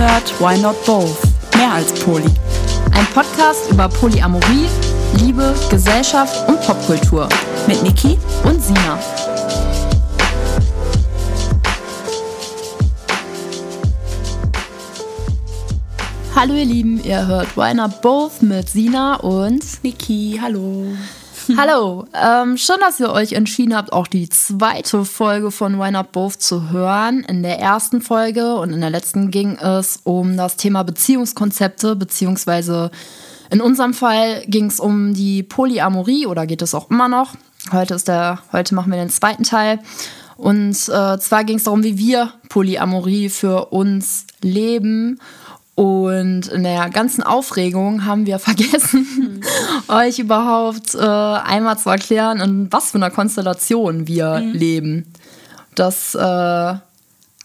hört Why Not Both? Mehr als Poly. Ein Podcast über Polyamorie, Liebe, Gesellschaft und Popkultur. Mit Niki und Sina. Hallo ihr Lieben, ihr hört Why Not Both mit Sina und Niki. Hallo. Hallo, ähm, schön, dass ihr euch entschieden habt, auch die zweite Folge von Why Not Both zu hören. In der ersten Folge und in der letzten ging es um das Thema Beziehungskonzepte, beziehungsweise in unserem Fall ging es um die Polyamorie oder geht es auch immer noch. Heute, ist der, heute machen wir den zweiten Teil. Und äh, zwar ging es darum, wie wir Polyamorie für uns leben und in der ganzen Aufregung haben wir vergessen, mhm. euch überhaupt äh, einmal zu erklären, in was für einer Konstellation wir mhm. leben. Das äh,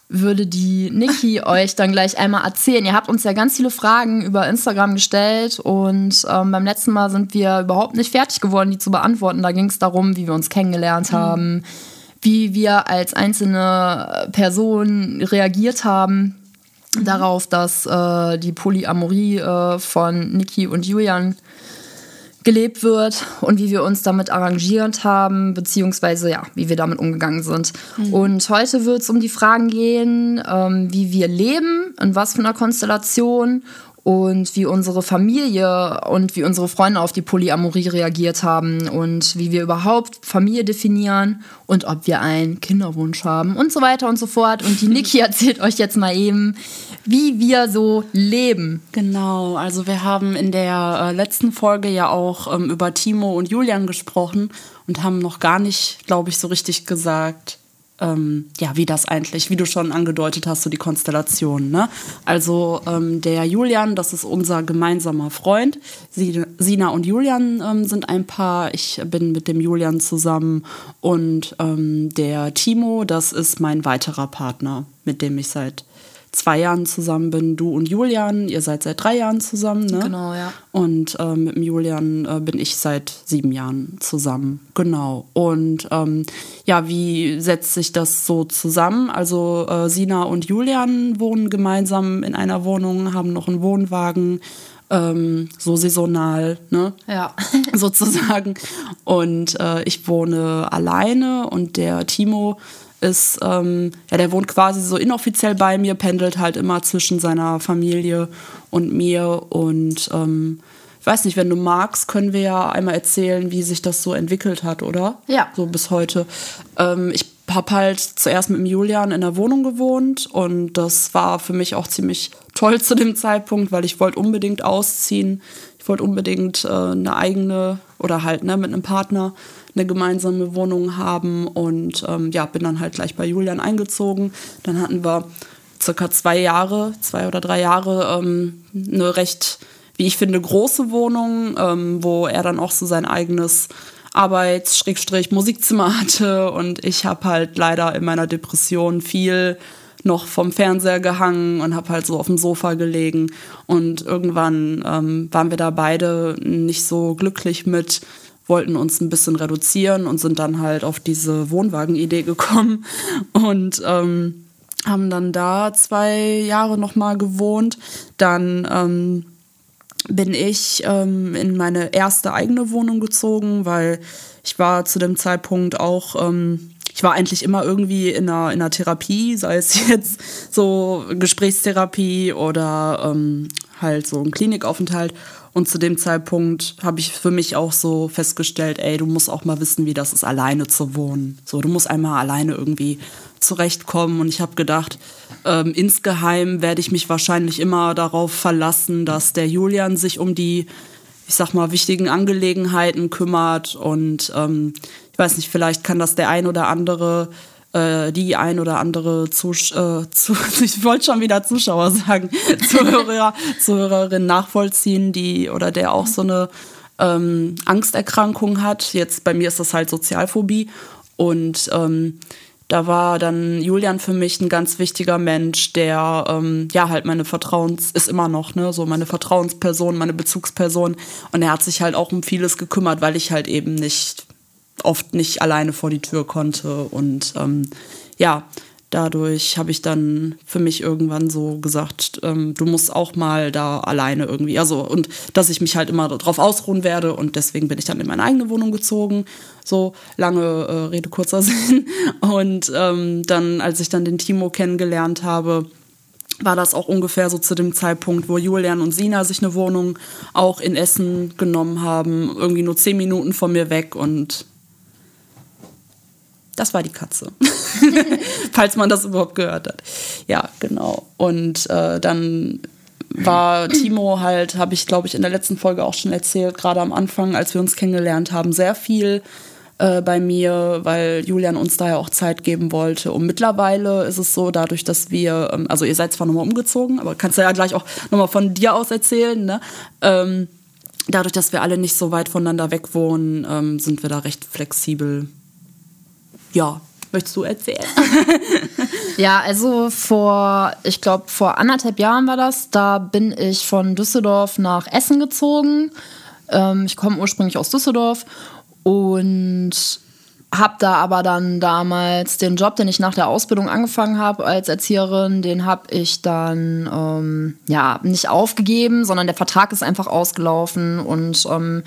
würde die Niki euch dann gleich einmal erzählen. Ihr habt uns ja ganz viele Fragen über Instagram gestellt und ähm, beim letzten Mal sind wir überhaupt nicht fertig geworden, die zu beantworten. Da ging es darum, wie wir uns kennengelernt mhm. haben, wie wir als einzelne Personen reagiert haben mhm. darauf, dass äh, die Polyamorie äh, von Niki und Julian gelebt wird und wie wir uns damit arrangiert haben, beziehungsweise ja, wie wir damit umgegangen sind. Mhm. Und heute wird es um die Fragen gehen, ähm, wie wir leben, in was für einer Konstellation und wie unsere Familie und wie unsere Freunde auf die Polyamorie reagiert haben und wie wir überhaupt Familie definieren und ob wir einen Kinderwunsch haben und so weiter und so fort. Und die Niki erzählt euch jetzt mal eben, wie wir so leben. Genau, also wir haben in der äh, letzten Folge ja auch ähm, über Timo und Julian gesprochen und haben noch gar nicht, glaube ich, so richtig gesagt, ähm, ja, wie das eigentlich, wie du schon angedeutet hast, so die Konstellation. Ne? Also ähm, der Julian, das ist unser gemeinsamer Freund. Sina und Julian ähm, sind ein Paar. Ich bin mit dem Julian zusammen und ähm, der Timo, das ist mein weiterer Partner, mit dem ich seit zwei Jahren zusammen bin. Du und Julian, ihr seid seit drei Jahren zusammen, ne? Genau, ja. Und äh, mit dem Julian äh, bin ich seit sieben Jahren zusammen. Genau. Und ähm, ja, wie setzt sich das so zusammen? Also äh, Sina und Julian wohnen gemeinsam in einer Wohnung, haben noch einen Wohnwagen. Ähm, so saisonal, ne? Ja. Sozusagen. Und äh, ich wohne alleine und der Timo ist, ähm, ja, der wohnt quasi so inoffiziell bei mir, pendelt halt immer zwischen seiner Familie und mir. Und ähm, ich weiß nicht, wenn du magst, können wir ja einmal erzählen, wie sich das so entwickelt hat, oder? Ja. So bis heute. Ähm, ich habe halt zuerst mit dem Julian in der Wohnung gewohnt und das war für mich auch ziemlich toll zu dem Zeitpunkt, weil ich wollte unbedingt ausziehen. Ich wollte unbedingt äh, eine eigene oder halt ne, mit einem Partner eine gemeinsame Wohnung haben und ähm, ja, bin dann halt gleich bei Julian eingezogen. Dann hatten wir circa zwei Jahre, zwei oder drei Jahre ähm, eine recht, wie ich finde, große Wohnung, ähm, wo er dann auch so sein eigenes Arbeits-Musikzimmer hatte und ich habe halt leider in meiner Depression viel noch vom Fernseher gehangen und habe halt so auf dem Sofa gelegen und irgendwann ähm, waren wir da beide nicht so glücklich mit, wollten uns ein bisschen reduzieren und sind dann halt auf diese Wohnwagen-Idee gekommen und ähm, haben dann da zwei Jahre nochmal gewohnt. Dann ähm, bin ich ähm, in meine erste eigene Wohnung gezogen, weil ich war zu dem Zeitpunkt auch, ähm, ich war eigentlich immer irgendwie in einer, in einer Therapie, sei es jetzt so Gesprächstherapie oder ähm, halt so ein Klinikaufenthalt. Und zu dem Zeitpunkt habe ich für mich auch so festgestellt, ey, du musst auch mal wissen, wie das ist, alleine zu wohnen. So, du musst einmal alleine irgendwie zurechtkommen. Und ich habe gedacht, ähm, insgeheim werde ich mich wahrscheinlich immer darauf verlassen, dass der Julian sich um die, ich sag mal, wichtigen Angelegenheiten kümmert. Und ähm, ich weiß nicht, vielleicht kann das der ein oder andere äh, die ein oder andere Zus äh, zu, ich wollte schon wieder Zuschauer sagen, Zuhörer, Zuhörerin nachvollziehen, die oder der auch so eine ähm, Angsterkrankung hat. Jetzt bei mir ist das halt Sozialphobie und ähm, da war dann Julian für mich ein ganz wichtiger Mensch, der ähm, ja halt meine Vertrauens ist immer noch ne so meine Vertrauensperson, meine Bezugsperson und er hat sich halt auch um vieles gekümmert, weil ich halt eben nicht oft nicht alleine vor die Tür konnte. Und ähm, ja, dadurch habe ich dann für mich irgendwann so gesagt, ähm, du musst auch mal da alleine irgendwie, also und dass ich mich halt immer darauf ausruhen werde und deswegen bin ich dann in meine eigene Wohnung gezogen. So lange äh, Rede kurzer Sinn. Und ähm, dann, als ich dann den Timo kennengelernt habe, war das auch ungefähr so zu dem Zeitpunkt, wo Julian und Sina sich eine Wohnung auch in Essen genommen haben, irgendwie nur zehn Minuten von mir weg und das war die Katze. Falls man das überhaupt gehört hat. Ja, genau. Und äh, dann war Timo halt, habe ich glaube ich in der letzten Folge auch schon erzählt, gerade am Anfang, als wir uns kennengelernt haben, sehr viel äh, bei mir, weil Julian uns da ja auch Zeit geben wollte. Und mittlerweile ist es so, dadurch, dass wir, ähm, also ihr seid zwar nochmal umgezogen, aber kannst du ja gleich auch nochmal von dir aus erzählen, ne? Ähm, dadurch, dass wir alle nicht so weit voneinander weg wohnen, ähm, sind wir da recht flexibel. Ja, Möchtest du erzählen? ja, also vor, ich glaube, vor anderthalb Jahren war das. Da bin ich von Düsseldorf nach Essen gezogen. Ähm, ich komme ursprünglich aus Düsseldorf und habe da aber dann damals den Job, den ich nach der Ausbildung angefangen habe als Erzieherin, den habe ich dann ähm, ja nicht aufgegeben, sondern der Vertrag ist einfach ausgelaufen und ähm,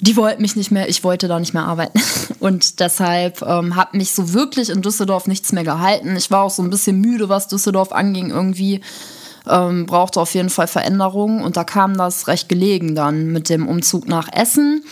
die wollten mich nicht mehr, ich wollte da nicht mehr arbeiten. Und deshalb ähm, hat mich so wirklich in Düsseldorf nichts mehr gehalten. Ich war auch so ein bisschen müde, was Düsseldorf anging irgendwie. Ähm, brauchte auf jeden Fall Veränderungen und da kam das recht gelegen dann mit dem Umzug nach Essen.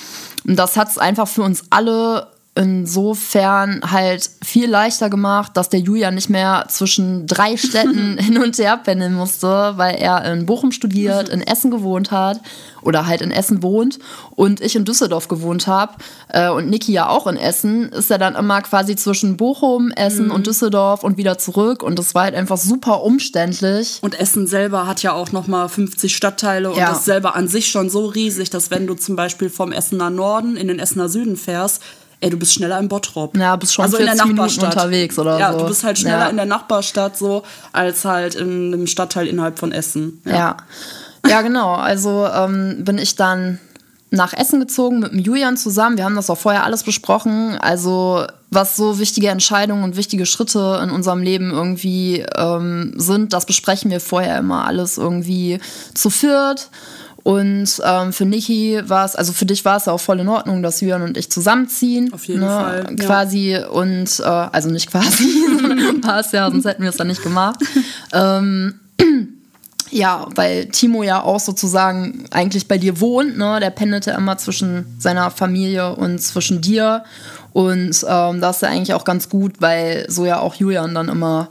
Und das hat es einfach für uns alle insofern halt viel leichter gemacht, dass der Julian nicht mehr zwischen drei Städten hin und her pendeln musste, weil er in Bochum studiert, in Essen gewohnt hat oder halt in Essen wohnt und ich in Düsseldorf gewohnt habe äh, und Niki ja auch in Essen, ist er dann immer quasi zwischen Bochum, Essen mhm. und Düsseldorf und wieder zurück und das war halt einfach super umständlich. Und Essen selber hat ja auch nochmal 50 Stadtteile und ja. das selber an sich schon so riesig, dass wenn du zum Beispiel vom Essener Norden in den Essener Süden fährst, ey, du bist schneller im Bottrop. Ja, bist schon also in der Nachbarstadt unterwegs oder ja, so. Ja, du bist halt schneller ja. in der Nachbarstadt so als halt in einem Stadtteil innerhalb von Essen. Ja, ja, ja genau. Also ähm, bin ich dann nach Essen gezogen mit dem Julian zusammen. Wir haben das auch vorher alles besprochen. Also was so wichtige Entscheidungen und wichtige Schritte in unserem Leben irgendwie ähm, sind, das besprechen wir vorher immer alles irgendwie zu viert. Und ähm, für Niki war es, also für dich war es ja auch voll in Ordnung, dass Julian und ich zusammenziehen. Auf jeden ne, Fall. Quasi ja. und, äh, also nicht quasi, war es ja, sonst hätten wir es dann nicht gemacht. ähm, ja, weil Timo ja auch sozusagen eigentlich bei dir wohnt, ne? Der pendelte immer zwischen seiner Familie und zwischen dir. Und ähm, das ist ja eigentlich auch ganz gut, weil so ja auch Julian dann immer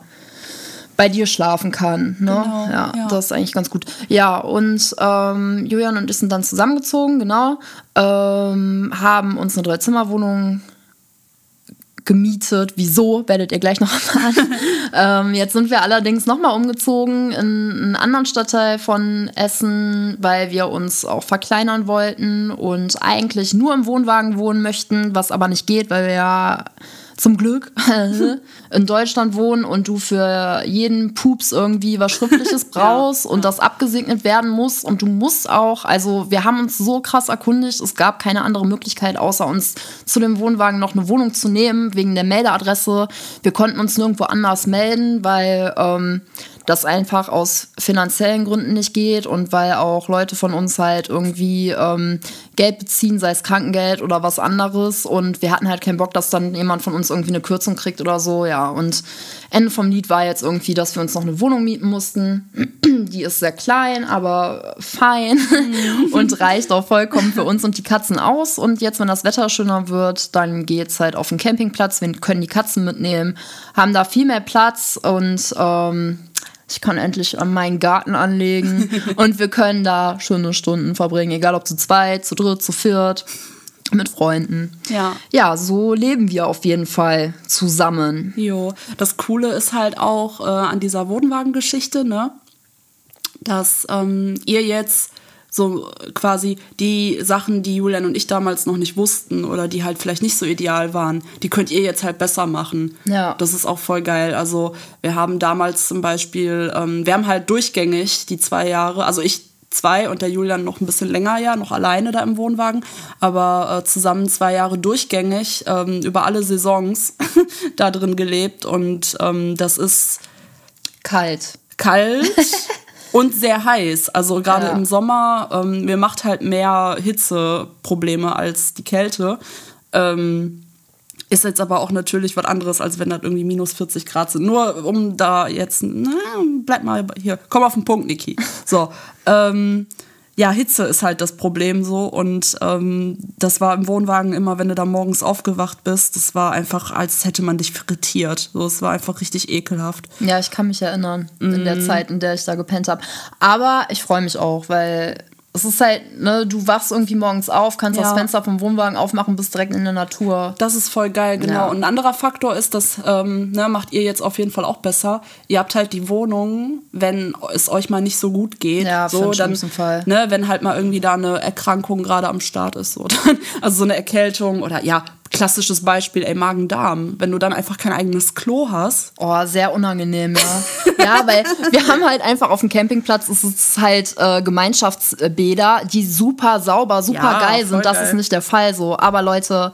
bei dir schlafen kann. Ne? Genau, ja, ja, das ist eigentlich ganz gut. Ja, und ähm, Julian und ich sind dann zusammengezogen, genau. Ähm, haben uns eine Dreizimmerwohnung gemietet. Wieso, werdet ihr gleich noch erfahren. ähm, jetzt sind wir allerdings nochmal umgezogen in einen anderen Stadtteil von Essen, weil wir uns auch verkleinern wollten und eigentlich nur im Wohnwagen wohnen möchten, was aber nicht geht, weil wir ja zum Glück in Deutschland wohnen und du für jeden Pups irgendwie was Schriftliches brauchst ja, und ja. das abgesegnet werden muss. Und du musst auch, also wir haben uns so krass erkundigt, es gab keine andere Möglichkeit, außer uns zu dem Wohnwagen noch eine Wohnung zu nehmen, wegen der Meldeadresse. Wir konnten uns nirgendwo anders melden, weil ähm, das einfach aus finanziellen Gründen nicht geht und weil auch Leute von uns halt irgendwie ähm, Geld beziehen, sei es Krankengeld oder was anderes. Und wir hatten halt keinen Bock, dass dann jemand von uns irgendwie eine Kürzung kriegt oder so, ja. Und Ende vom Lied war jetzt irgendwie, dass wir uns noch eine Wohnung mieten mussten. Die ist sehr klein, aber fein und reicht auch vollkommen für uns und die Katzen aus. Und jetzt, wenn das Wetter schöner wird, dann geht's halt auf den Campingplatz. Wir können die Katzen mitnehmen, haben da viel mehr Platz und ähm, ich kann endlich an meinen Garten anlegen und wir können da schöne Stunden verbringen, egal ob zu zweit, zu dritt, zu viert, mit Freunden. Ja. Ja, so leben wir auf jeden Fall zusammen. Jo, das Coole ist halt auch äh, an dieser Wohnwagengeschichte, ne, dass ähm, ihr jetzt so quasi die Sachen, die Julian und ich damals noch nicht wussten oder die halt vielleicht nicht so ideal waren, die könnt ihr jetzt halt besser machen. Ja. Das ist auch voll geil. Also wir haben damals zum Beispiel, ähm, wir haben halt durchgängig die zwei Jahre, also ich zwei und der Julian noch ein bisschen länger ja, noch alleine da im Wohnwagen, aber äh, zusammen zwei Jahre durchgängig ähm, über alle Saisons da drin gelebt und ähm, das ist kalt. Kalt. und sehr heiß. Also gerade ja. im Sommer, ähm, mir macht halt mehr Hitze Probleme als die Kälte. Ähm, ist jetzt aber auch natürlich was anderes, als wenn das irgendwie minus 40 Grad sind. Nur um da jetzt, na, bleib mal hier, komm auf den Punkt, Niki. So, ähm, ja, Hitze ist halt das Problem so. Und ähm, das war im Wohnwagen immer, wenn du da morgens aufgewacht bist, das war einfach, als hätte man dich frittiert. So, es war einfach richtig ekelhaft. Ja, ich kann mich erinnern, mm. in der mhm. Zeit, in der ich da gepennt habe. Aber ich freue mich auch, weil es ist halt, ne, du wachst irgendwie morgens auf, kannst ja. das Fenster vom Wohnwagen aufmachen, bist direkt in der Natur. Das ist voll geil, genau. Ja. Und ein anderer Faktor ist, das ähm, ne, macht ihr jetzt auf jeden Fall auch besser. Ihr habt halt die Wohnung, wenn es euch mal nicht so gut geht. Ja, so, dann, Fall. Ne, wenn halt mal irgendwie da eine Erkrankung gerade am Start ist. So, dann, also so eine Erkältung oder ja, klassisches Beispiel, ey, Magen-Darm. Wenn du dann einfach kein eigenes Klo hast. Oh, sehr unangenehm, ja. ja, weil wir haben halt einfach auf dem Campingplatz, es ist halt äh, Gemeinschaftsbäder, die super sauber, super ja, geil sind. Das geil. ist nicht der Fall so. Aber Leute,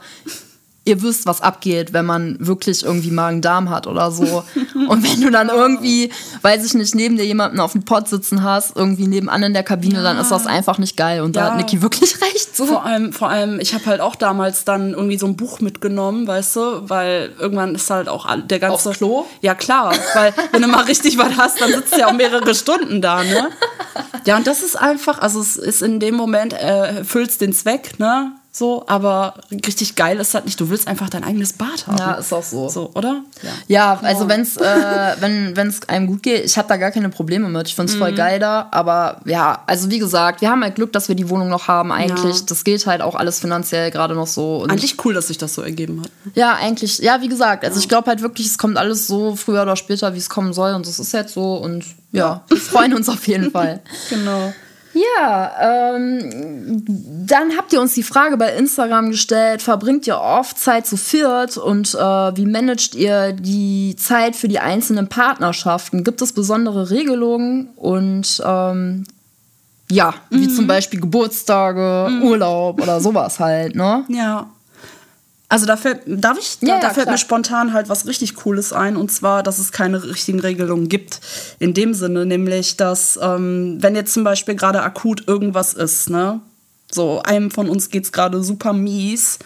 ihr wisst, was abgeht, wenn man wirklich irgendwie Magen-Darm hat oder so. Und wenn du dann irgendwie, weiß ich nicht, neben dir jemanden auf dem Pott sitzen hast, irgendwie nebenan in der Kabine, ja. dann ist das einfach nicht geil. Und ja. da hat Niki wirklich recht. So. Vor allem, vor allem, ich habe halt auch damals dann irgendwie so ein Buch mitgenommen, weißt du, weil irgendwann ist halt auch der ganze. Aufs Klo? Ja, klar. Weil wenn du mal richtig was hast, dann sitzt du ja auch mehrere Stunden da, ne? Ja, und das ist einfach, also es ist in dem Moment, äh, erfüllt den Zweck, ne? So, aber richtig geil ist halt nicht. Du willst einfach dein eigenes Bad haben. Ja, ist auch so. So, oder? Ja, ja also wenn's, äh, wenn es einem gut geht, ich habe da gar keine Probleme mit. Ich finde es voll mhm. geil da. Aber ja, also wie gesagt, wir haben halt Glück, dass wir die Wohnung noch haben eigentlich. Ja. Das geht halt auch alles finanziell gerade noch so. Und eigentlich cool, dass sich das so ergeben hat. Ja, eigentlich. Ja, wie gesagt, also ja. ich glaube halt wirklich, es kommt alles so früher oder später, wie es kommen soll. Und das ist jetzt so. Und ja, wir freuen uns auf jeden Fall. genau. Ja, ähm, dann habt ihr uns die Frage bei Instagram gestellt, verbringt ihr oft Zeit zu viert und äh, wie managt ihr die Zeit für die einzelnen Partnerschaften? Gibt es besondere Regelungen und ähm, ja, wie mhm. zum Beispiel Geburtstage, mhm. Urlaub oder sowas halt, ne? Ja. Also da fällt, darf ich? Da, ja, da fällt klar. mir spontan halt was richtig Cooles ein und zwar, dass es keine richtigen Regelungen gibt. In dem Sinne, nämlich, dass ähm, wenn jetzt zum Beispiel gerade akut irgendwas ist, ne, so einem von uns geht's gerade super mies,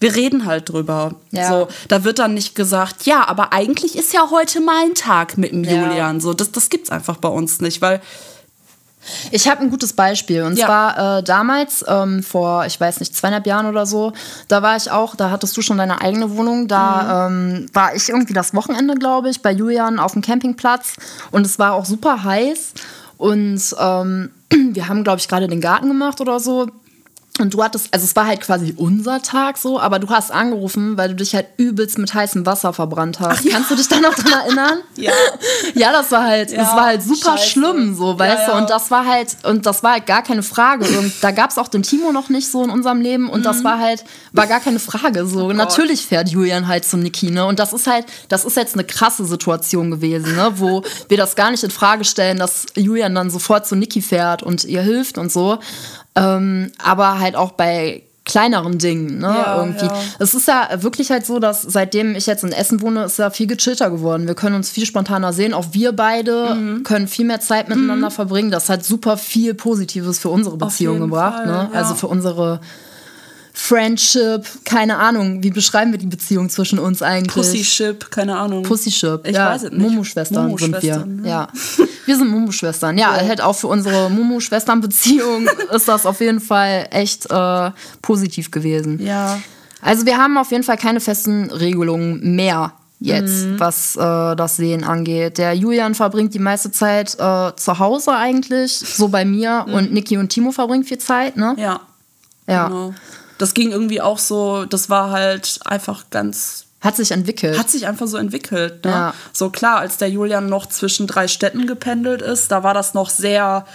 wir reden halt drüber. Ja. So, da wird dann nicht gesagt, ja, aber eigentlich ist ja heute mein Tag mit dem. Julian. So, das, das gibt's einfach bei uns nicht, weil ich habe ein gutes Beispiel. Und ja. zwar äh, damals, ähm, vor, ich weiß nicht, zweieinhalb Jahren oder so, da war ich auch, da hattest du schon deine eigene Wohnung. Da mhm. ähm, war ich irgendwie das Wochenende, glaube ich, bei Julian auf dem Campingplatz. Und es war auch super heiß. Und ähm, wir haben, glaube ich, gerade den Garten gemacht oder so. Und du hattest, also es war halt quasi unser Tag so, aber du hast angerufen, weil du dich halt übelst mit heißem Wasser verbrannt hast. Ach, ja. Kannst du dich da noch dran erinnern? ja. Ja, das war halt, ja, das war halt super scheiße. schlimm, so, weißt ja, du? Und das war halt, und das war halt gar keine Frage. Und da gab es auch den Timo noch nicht so in unserem Leben und mhm. das war halt, war gar keine Frage. So, oh natürlich fährt Julian halt zum Niki, ne? Und das ist halt, das ist jetzt eine krasse Situation gewesen, ne? Wo wir das gar nicht in Frage stellen, dass Julian dann sofort zu Niki fährt und ihr hilft und so. Ähm, aber halt auch bei kleineren Dingen, ne, ja, irgendwie. Ja. Es ist ja wirklich halt so, dass seitdem ich jetzt in Essen wohne, ist ja viel gechillter geworden. Wir können uns viel spontaner sehen. Auch wir beide mhm. können viel mehr Zeit miteinander mhm. verbringen. Das hat super viel Positives für unsere Beziehung gebracht, Fall, ne? Ja. Also für unsere Friendship, keine Ahnung, wie beschreiben wir die Beziehung zwischen uns eigentlich? Pussyship, keine Ahnung. Pussyship, ich ja. weiß es nicht. Mumu-Schwestern Mumu sind wir. Ne? Ja. Wir sind Mumu-Schwestern. Ja, ja, halt auch für unsere Mumu-Schwestern-Beziehung ist das auf jeden Fall echt äh, positiv gewesen. Ja. Also wir haben auf jeden Fall keine festen Regelungen mehr jetzt, mhm. was äh, das Sehen angeht. Der Julian verbringt die meiste Zeit äh, zu Hause eigentlich, so bei mir. Mhm. Und Niki und Timo verbringen viel Zeit, ne? Ja. Ja. Genau das ging irgendwie auch so, das war halt einfach ganz. Hat sich entwickelt. Hat sich einfach so entwickelt. Ne? Ja. So klar, als der Julian noch zwischen drei Städten gependelt ist, da war das noch sehr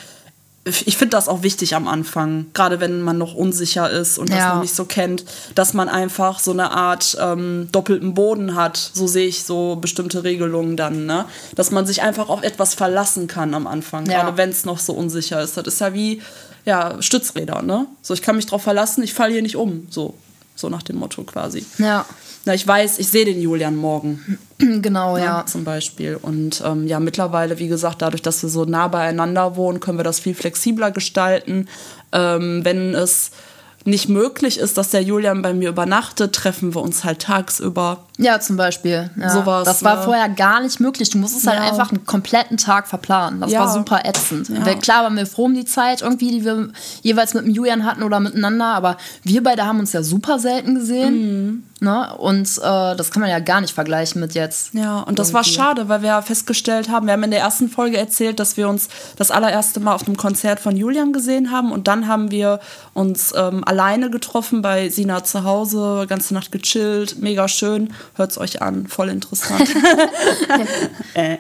ich finde das auch wichtig am Anfang, gerade wenn man noch unsicher ist und das Ja. noch nicht so kennt, dass man einfach so eine Art ähm, doppelten Boden hat. So sehe ich so bestimmte Regelungen dann, ne? Dass man sich einfach auf etwas verlassen kann am Anfang, Ja. gerade wenn es noch so unsicher ist. Das ist ja wie ja, Stützräder, ne? So, ich kann mich drauf verlassen, ich falle hier nicht um. So, so nach dem Motto quasi. Ja, Na, ich weiß, ich sehe den Julian morgen genau, ja. zum Beispiel. Und ähm, ja, mittlerweile, wie gesagt, dadurch, dass wir so nah beieinander wohnen, können wir das viel flexibler gestalten. Ähm, wenn es nicht möglich ist, dass der Julian bei mir übernachtet, treffen wir uns halt tagsüber. Ja, zum Beispiel. Ja. Sowas, das war ne? vorher gar nicht möglich. Du musstest halt Ja. einfach einen kompletten Tag verplanen. Das Ja. war super ätzend. Ja. Klar waren wir froh um die Zeit irgendwie, die wir jeweils mit dem Julian hatten oder miteinander, aber wir beide haben uns ja super selten gesehen. Mhm. Ne? Und äh, das kann man ja gar nicht vergleichen mit jetzt. Ja, und das war schade, weil wir ja festgestellt haben, wir haben in der ersten Folge erzählt, dass wir uns das allererste Mal auf einem Konzert von Julian gesehen haben und dann haben wir uns ähm, alleine getroffen bei Sina zu Hause, ganze Nacht gechillt, mega schön, hört's euch an, voll interessant. Äh.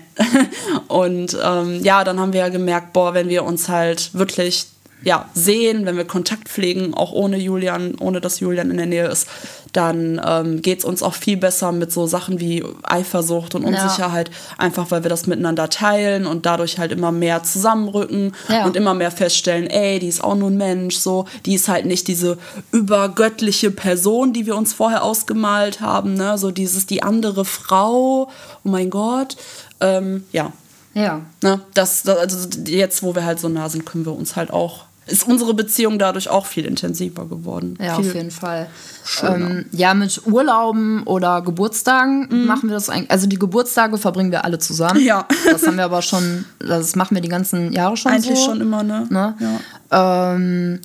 und ähm, ja, dann haben wir ja gemerkt, boah, wenn wir uns halt wirklich ja, sehen, wenn wir Kontakt pflegen, auch ohne Julian, ohne dass Julian in der Nähe ist, dann ähm, geht es uns auch viel besser mit so Sachen wie Eifersucht und Ja. Unsicherheit, einfach weil wir das miteinander teilen und dadurch halt immer mehr zusammenrücken Ja. und immer mehr feststellen, ey, die ist auch nur ein Mensch, so, die ist halt nicht diese übergöttliche Person, die wir uns vorher ausgemalt haben, ne, so dieses, die andere Frau, oh mein Gott, ähm, ja, Ja. Ne, das, das, also jetzt, wo wir halt so nah sind, können wir uns halt auch. Ist unsere Beziehung dadurch auch viel intensiver geworden. Ja, viel auf jeden Fall. Ähm, ja, mit Urlauben oder Geburtstagen machen wir das eigentlich. Also die Geburtstage verbringen wir alle zusammen. Mhm. Ja. Das haben wir aber schon, das machen wir die ganzen Jahre schon Eigentlich so. schon immer, ne? Ne? Ja. Ähm,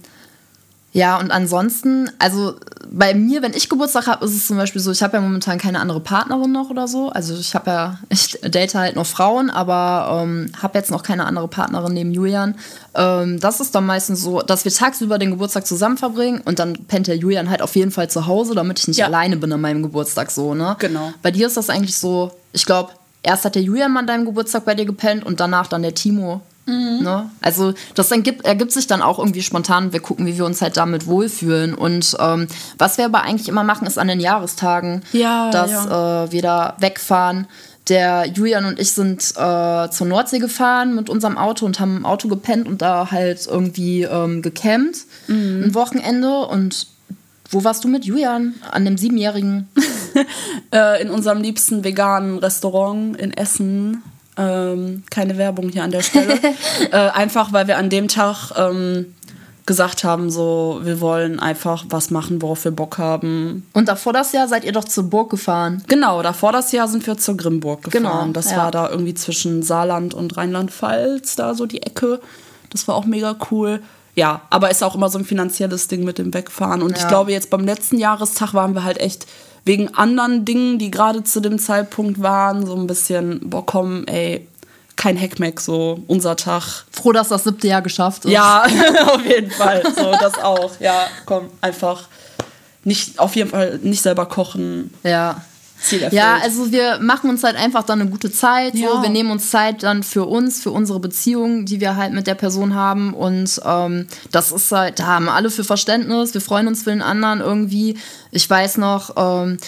ja, und ansonsten, also bei mir, wenn ich Geburtstag habe, ist es zum Beispiel so, ich habe ja momentan keine andere Partnerin noch oder so. Also ich habe ja, ich date halt noch Frauen, aber ähm, habe jetzt noch keine andere Partnerin neben Julian. Ähm, das ist dann meistens so, dass wir tagsüber den Geburtstag zusammen verbringen und dann pennt der Julian halt auf jeden Fall zu Hause, damit ich nicht Ja. alleine bin an meinem Geburtstag so, ne? Genau. Bei dir ist das eigentlich so, ich glaube, erst hat der Julian an deinem Geburtstag bei dir gepennt und danach dann der Timo. Mhm. Ne? Also das ergibt, ergibt sich dann auch irgendwie spontan. Wir gucken, wie wir uns halt damit wohlfühlen. Und ähm, was wir aber eigentlich immer machen, ist an den Jahrestagen, Ja, dass ja. Äh, wir da wegfahren. Der Julian und ich sind äh, zur Nordsee gefahren mit unserem Auto und haben im Auto gepennt und da halt irgendwie ähm, gecampt. Mhm. Ein Wochenende. Und wo warst du mit Julian? An dem Siebenjährigen? Äh, in unserem liebsten veganen Restaurant in Essen. Ähm, keine Werbung hier an der Stelle. äh, einfach, weil wir an dem Tag ähm, gesagt haben, so, wir wollen einfach was machen, worauf wir Bock haben. Und davor das Jahr seid ihr doch zur Burg gefahren. Genau, davor das Jahr sind wir zur Grimburg gefahren. Genau, das ja. war da irgendwie zwischen Saarland und Rheinland-Pfalz, da so die Ecke. Das war auch mega cool. Ja, aber ist auch immer so ein finanzielles Ding mit dem Wegfahren. Und ich Ja. glaube, jetzt beim letzten Jahrestag waren wir halt echt wegen anderen Dingen, die gerade zu dem Zeitpunkt waren, so ein bisschen, boah, komm, ey, kein Heckmeck, so unser Tag. Froh, dass das siebte Jahr geschafft ist. Ja, auf jeden Fall. So, das auch. Ja, komm, einfach nicht, auf jeden Fall nicht selber kochen. Ja. Ziel erfüllt. Ja, also wir machen uns halt einfach dann eine gute Zeit. So. Ja. Wir nehmen uns Zeit dann für uns, für unsere Beziehung, die wir halt mit der Person haben. Und ähm, das ist halt, da haben alle für Verständnis. Wir freuen uns für den anderen irgendwie. Ich weiß noch, ähm,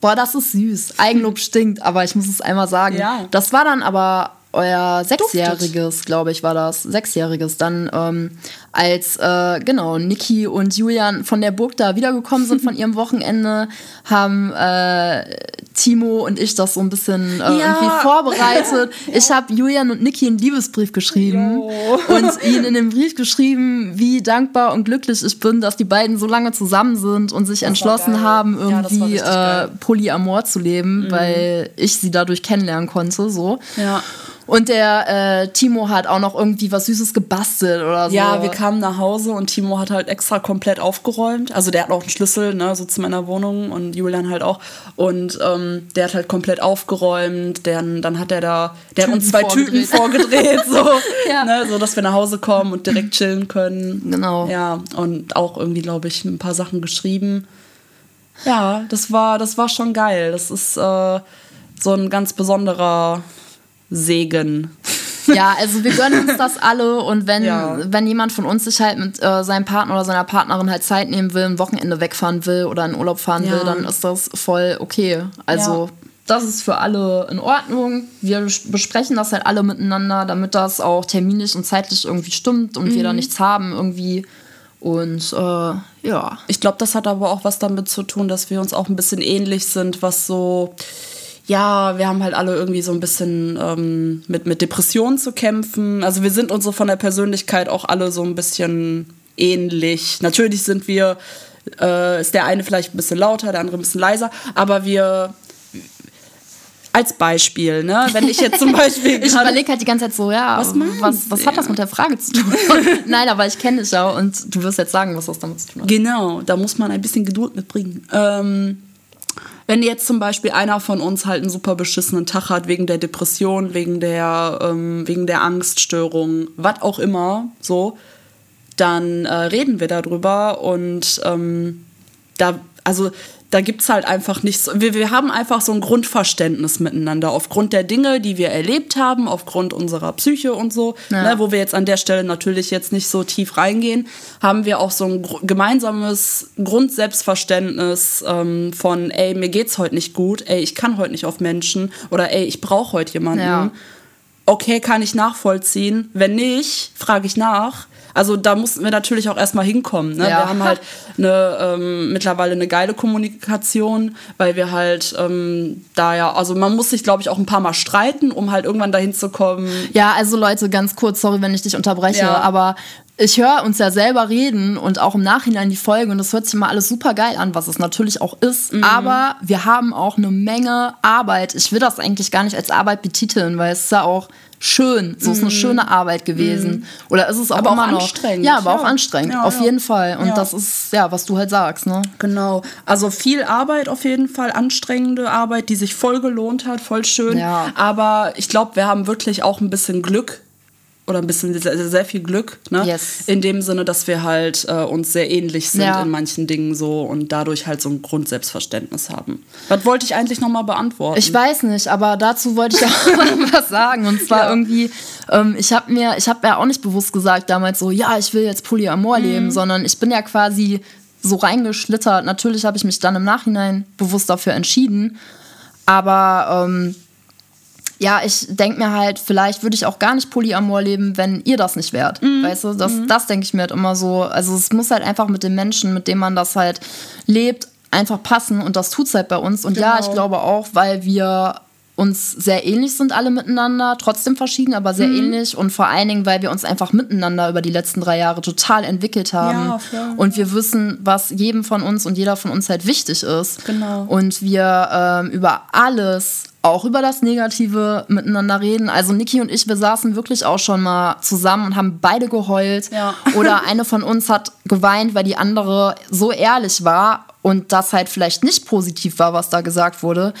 boah, das ist süß. Eigenlob stinkt, aber ich muss es einmal sagen. Ja. Das war dann aber euer Sechsjähriges, glaube ich, war das. Sechsjähriges. Dann, ähm, als, äh, genau, Niki und Julian von der Burg da wiedergekommen sind von ihrem Wochenende, haben äh, Timo und ich das so ein bisschen äh, Ja. irgendwie vorbereitet. Ich habe Julian und Niki einen Liebesbrief geschrieben Jo. und ihnen in dem Brief geschrieben, wie dankbar und glücklich ich bin, dass die beiden so lange zusammen sind und sich entschlossen geil. haben, Ja, das irgendwie richtig äh. Polyamor zu leben, weil ich sie dadurch kennenlernen konnte. So. Ja. Und der äh, Timo hat auch noch irgendwie was Süßes gebastelt oder so. Ja, wir kamen nach Hause und Timo hat halt extra komplett aufgeräumt. Also der hat auch einen Schlüssel, ne, so zu meiner Wohnung und Julian halt auch. Und ähm, der hat halt komplett aufgeräumt. Dann, dann hat er da, der hat uns zwei Tüten Tüten vorgedreht, so, Ja. ne, so dass wir nach Hause kommen und direkt chillen können. Genau. Ja, und auch irgendwie, glaube ich, ein paar Sachen geschrieben. Ja, das war, das war schon geil. Das ist äh, so ein ganz besonderer Segen. Ja, also wir gönnen uns das alle und wenn, ja. wenn jemand von uns sich halt mit äh, seinem Partner oder seiner Partnerin halt Zeit nehmen will, ein Wochenende wegfahren will oder in Urlaub fahren ja. will, dann ist das voll okay. Also ja. das ist für alle in Ordnung. Wir besprechen das halt alle miteinander, damit das auch terminlich und zeitlich irgendwie stimmt und mhm. wir da mhm. nichts haben irgendwie. Und äh, ja. Ich glaube, das hat aber auch was damit zu tun, dass wir uns auch ein bisschen ähnlich sind, was so ja, wir haben halt alle irgendwie so ein bisschen ähm, mit, mit Depressionen zu kämpfen. Also wir sind uns so von der Persönlichkeit auch alle so ein bisschen ähnlich. Natürlich sind wir, äh, ist der eine vielleicht ein bisschen lauter, der andere ein bisschen leiser, aber wir als Beispiel, ne? Wenn ich jetzt zum Beispiel. ich überlege halt die ganze Zeit so, ja, was, was, was hat das mit der Frage zu tun? Nein, aber ich kenne dich ja und du wirst jetzt sagen, was das damit zu tun hat. Genau, da muss man ein bisschen Geduld mitbringen. Ähm, wenn jetzt zum Beispiel einer von uns halt einen super beschissenen Tag hat, wegen der Depression, wegen der, ähm, wegen der Angststörung, was auch immer, so, dann äh, reden wir darüber und ähm, da, also da gibt es halt einfach nichts. Wir, wir haben einfach so ein Grundverständnis miteinander aufgrund der Dinge, die wir erlebt haben, aufgrund unserer Psyche und so, ja. ne, wo wir jetzt an der Stelle natürlich jetzt nicht so tief reingehen, haben wir auch so ein gemeinsames Grundselbstverständnis ähm, von, ey, mir geht's heute nicht gut, ey, ich kann heute nicht auf Menschen oder ey, ich brauche heute jemanden. Ja. Okay, kann ich nachvollziehen. Wenn nicht, frage ich nach also da mussten wir natürlich auch erstmal hinkommen. Ne? Ja. Wir haben halt eine, ähm, mittlerweile eine geile Kommunikation, weil wir halt ähm, da ja, also man muss sich, glaube ich, auch ein paar Mal streiten, um halt irgendwann dahin zu kommen. Ja, also Leute, ganz kurz, sorry, wenn ich dich unterbreche, ja. aber ich höre uns ja selber reden und auch im Nachhinein die Folge und das hört sich immer alles super geil an, was es natürlich auch ist. Mhm. Aber wir haben auch eine Menge Arbeit. Ich will das eigentlich gar nicht als Arbeit betiteln, weil es ist ja auch schön. So ist eine mhm. schöne Arbeit gewesen. Mhm. Oder ist es auch aber immer auch noch. anstrengend. Ja, aber ja. auch anstrengend. Ja, auf ja. jeden Fall. Und das ist ja, was du halt sagst, ne? Genau. Also viel Arbeit auf jeden Fall, anstrengende Arbeit, die sich voll gelohnt hat, voll schön. Aber ich glaube, wir haben wirklich auch ein bisschen Glück oder ein bisschen sehr, sehr viel Glück, ne? Yes. In dem Sinne, dass wir halt äh, uns sehr ähnlich sind ja. in manchen Dingen so und dadurch halt so ein Grundselbstverständnis haben. Was wollte ich eigentlich nochmal beantworten? Ich weiß nicht, aber dazu wollte ich auch was sagen. Und zwar ja. irgendwie, ähm, ich habe mir, ich habe ja auch nicht bewusst gesagt damals so, ja, ich will jetzt Polyamor mhm. leben, sondern ich bin ja quasi so reingeschlittert. Natürlich habe ich mich dann im Nachhinein bewusst dafür entschieden. Aber ähm, ja, ich denke mir halt, vielleicht würde ich auch gar nicht Polyamor leben, wenn ihr das nicht wärt. Mhm. Weißt du, das, mhm. das denke ich mir halt immer so. Also es muss halt einfach mit den Menschen, mit denen man das halt lebt, einfach passen und das tut es halt bei uns. Und genau. ja, ich glaube auch, weil wir uns sehr ähnlich sind alle miteinander, trotzdem verschieden, aber sehr mhm. ähnlich und vor allen Dingen, weil wir uns einfach miteinander über die letzten drei Jahre total entwickelt haben ja, und wir wissen, was jedem von uns und jeder von uns halt wichtig ist genau. und wir ähm, über alles auch über das Negative miteinander reden. Also Niki und ich, wir saßen wirklich auch schon mal zusammen und haben beide geheult. Ja. Oder eine von uns hat geweint, weil die andere so ehrlich war und das halt vielleicht nicht positiv war, was da gesagt wurde.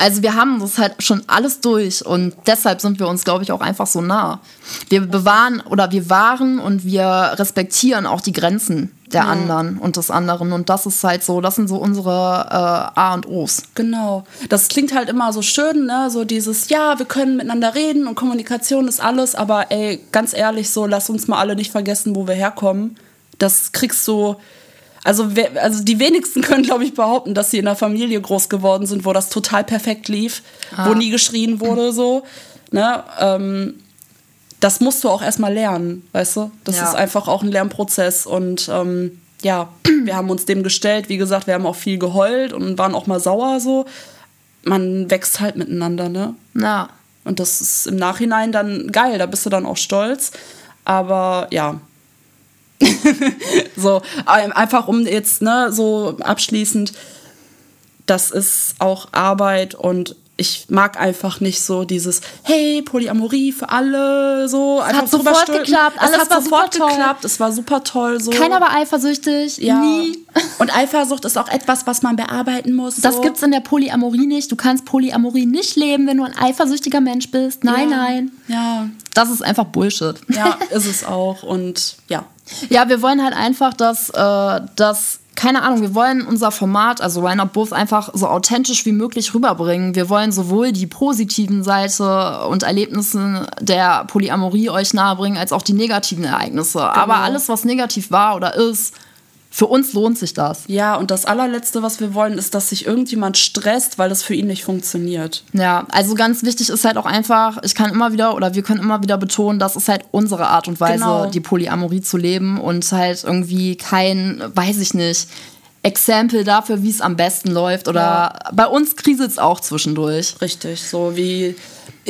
Also wir haben das halt schon alles durch und deshalb sind wir uns, glaube ich, auch einfach so nah. Wir bewahren oder wir wahren und wir respektieren auch die Grenzen der ja. anderen und des anderen. Und das ist halt so, das sind so unsere äh, A und O's. Genau. Das klingt halt immer so schön, ne? So dieses, ja, wir können miteinander reden und Kommunikation ist alles, aber ey, ganz ehrlich, so, lass uns mal alle nicht vergessen, wo wir herkommen. Das kriegst du also, also die wenigsten können, glaube ich, behaupten, dass sie in einer Familie groß geworden sind, wo das total perfekt lief, ah. wo nie geschrien wurde, so. Ne? Ähm, das musst du auch erstmal lernen, weißt du? Das ja. ist einfach auch ein Lernprozess und ähm, ja, wir haben uns dem gestellt. Wie gesagt, wir haben auch viel geheult und waren auch mal sauer so. Man wächst halt miteinander, ne? Ja. Und das ist im Nachhinein dann geil, da bist du dann auch stolz. Aber ja, so, einfach um jetzt, ne, so abschließend, das ist auch Arbeit und ich mag einfach nicht so dieses, hey, Polyamorie für alle, so. Es hat sofort geklappt, alles es hat war sofort geklappt, es war super toll, so. Keiner war eifersüchtig, ja. nie. Und Eifersucht ist auch etwas, was man bearbeiten muss. So. Das gibt's in der Polyamorie nicht. Du kannst Polyamorie nicht leben, wenn du ein eifersüchtiger Mensch bist. Nein, ja. nein. Ja. Das ist einfach Bullshit. Ja, ist es auch und ja. Ja, wir wollen halt einfach, dass, äh, dass keine Ahnung, wir wollen unser Format, also Wine Up Both, einfach so authentisch wie möglich rüberbringen. Wir wollen sowohl die positiven Seite und Erlebnisse der Polyamorie euch nahebringen, als auch die negativen Ereignisse. Genau. Aber alles, was negativ war oder ist, für uns lohnt sich das. Ja, und das allerletzte, was wir wollen, ist, dass sich irgendjemand stresst, weil das für ihn nicht funktioniert. Ja, also ganz wichtig ist halt auch einfach, ich kann immer wieder oder wir können immer wieder betonen, das ist halt unsere Art und Weise, genau. die Polyamorie zu leben und halt irgendwie kein, weiß ich nicht, Exempel dafür, wie es am besten läuft. Oder ja. bei uns kriselt es auch zwischendurch. Richtig, so wie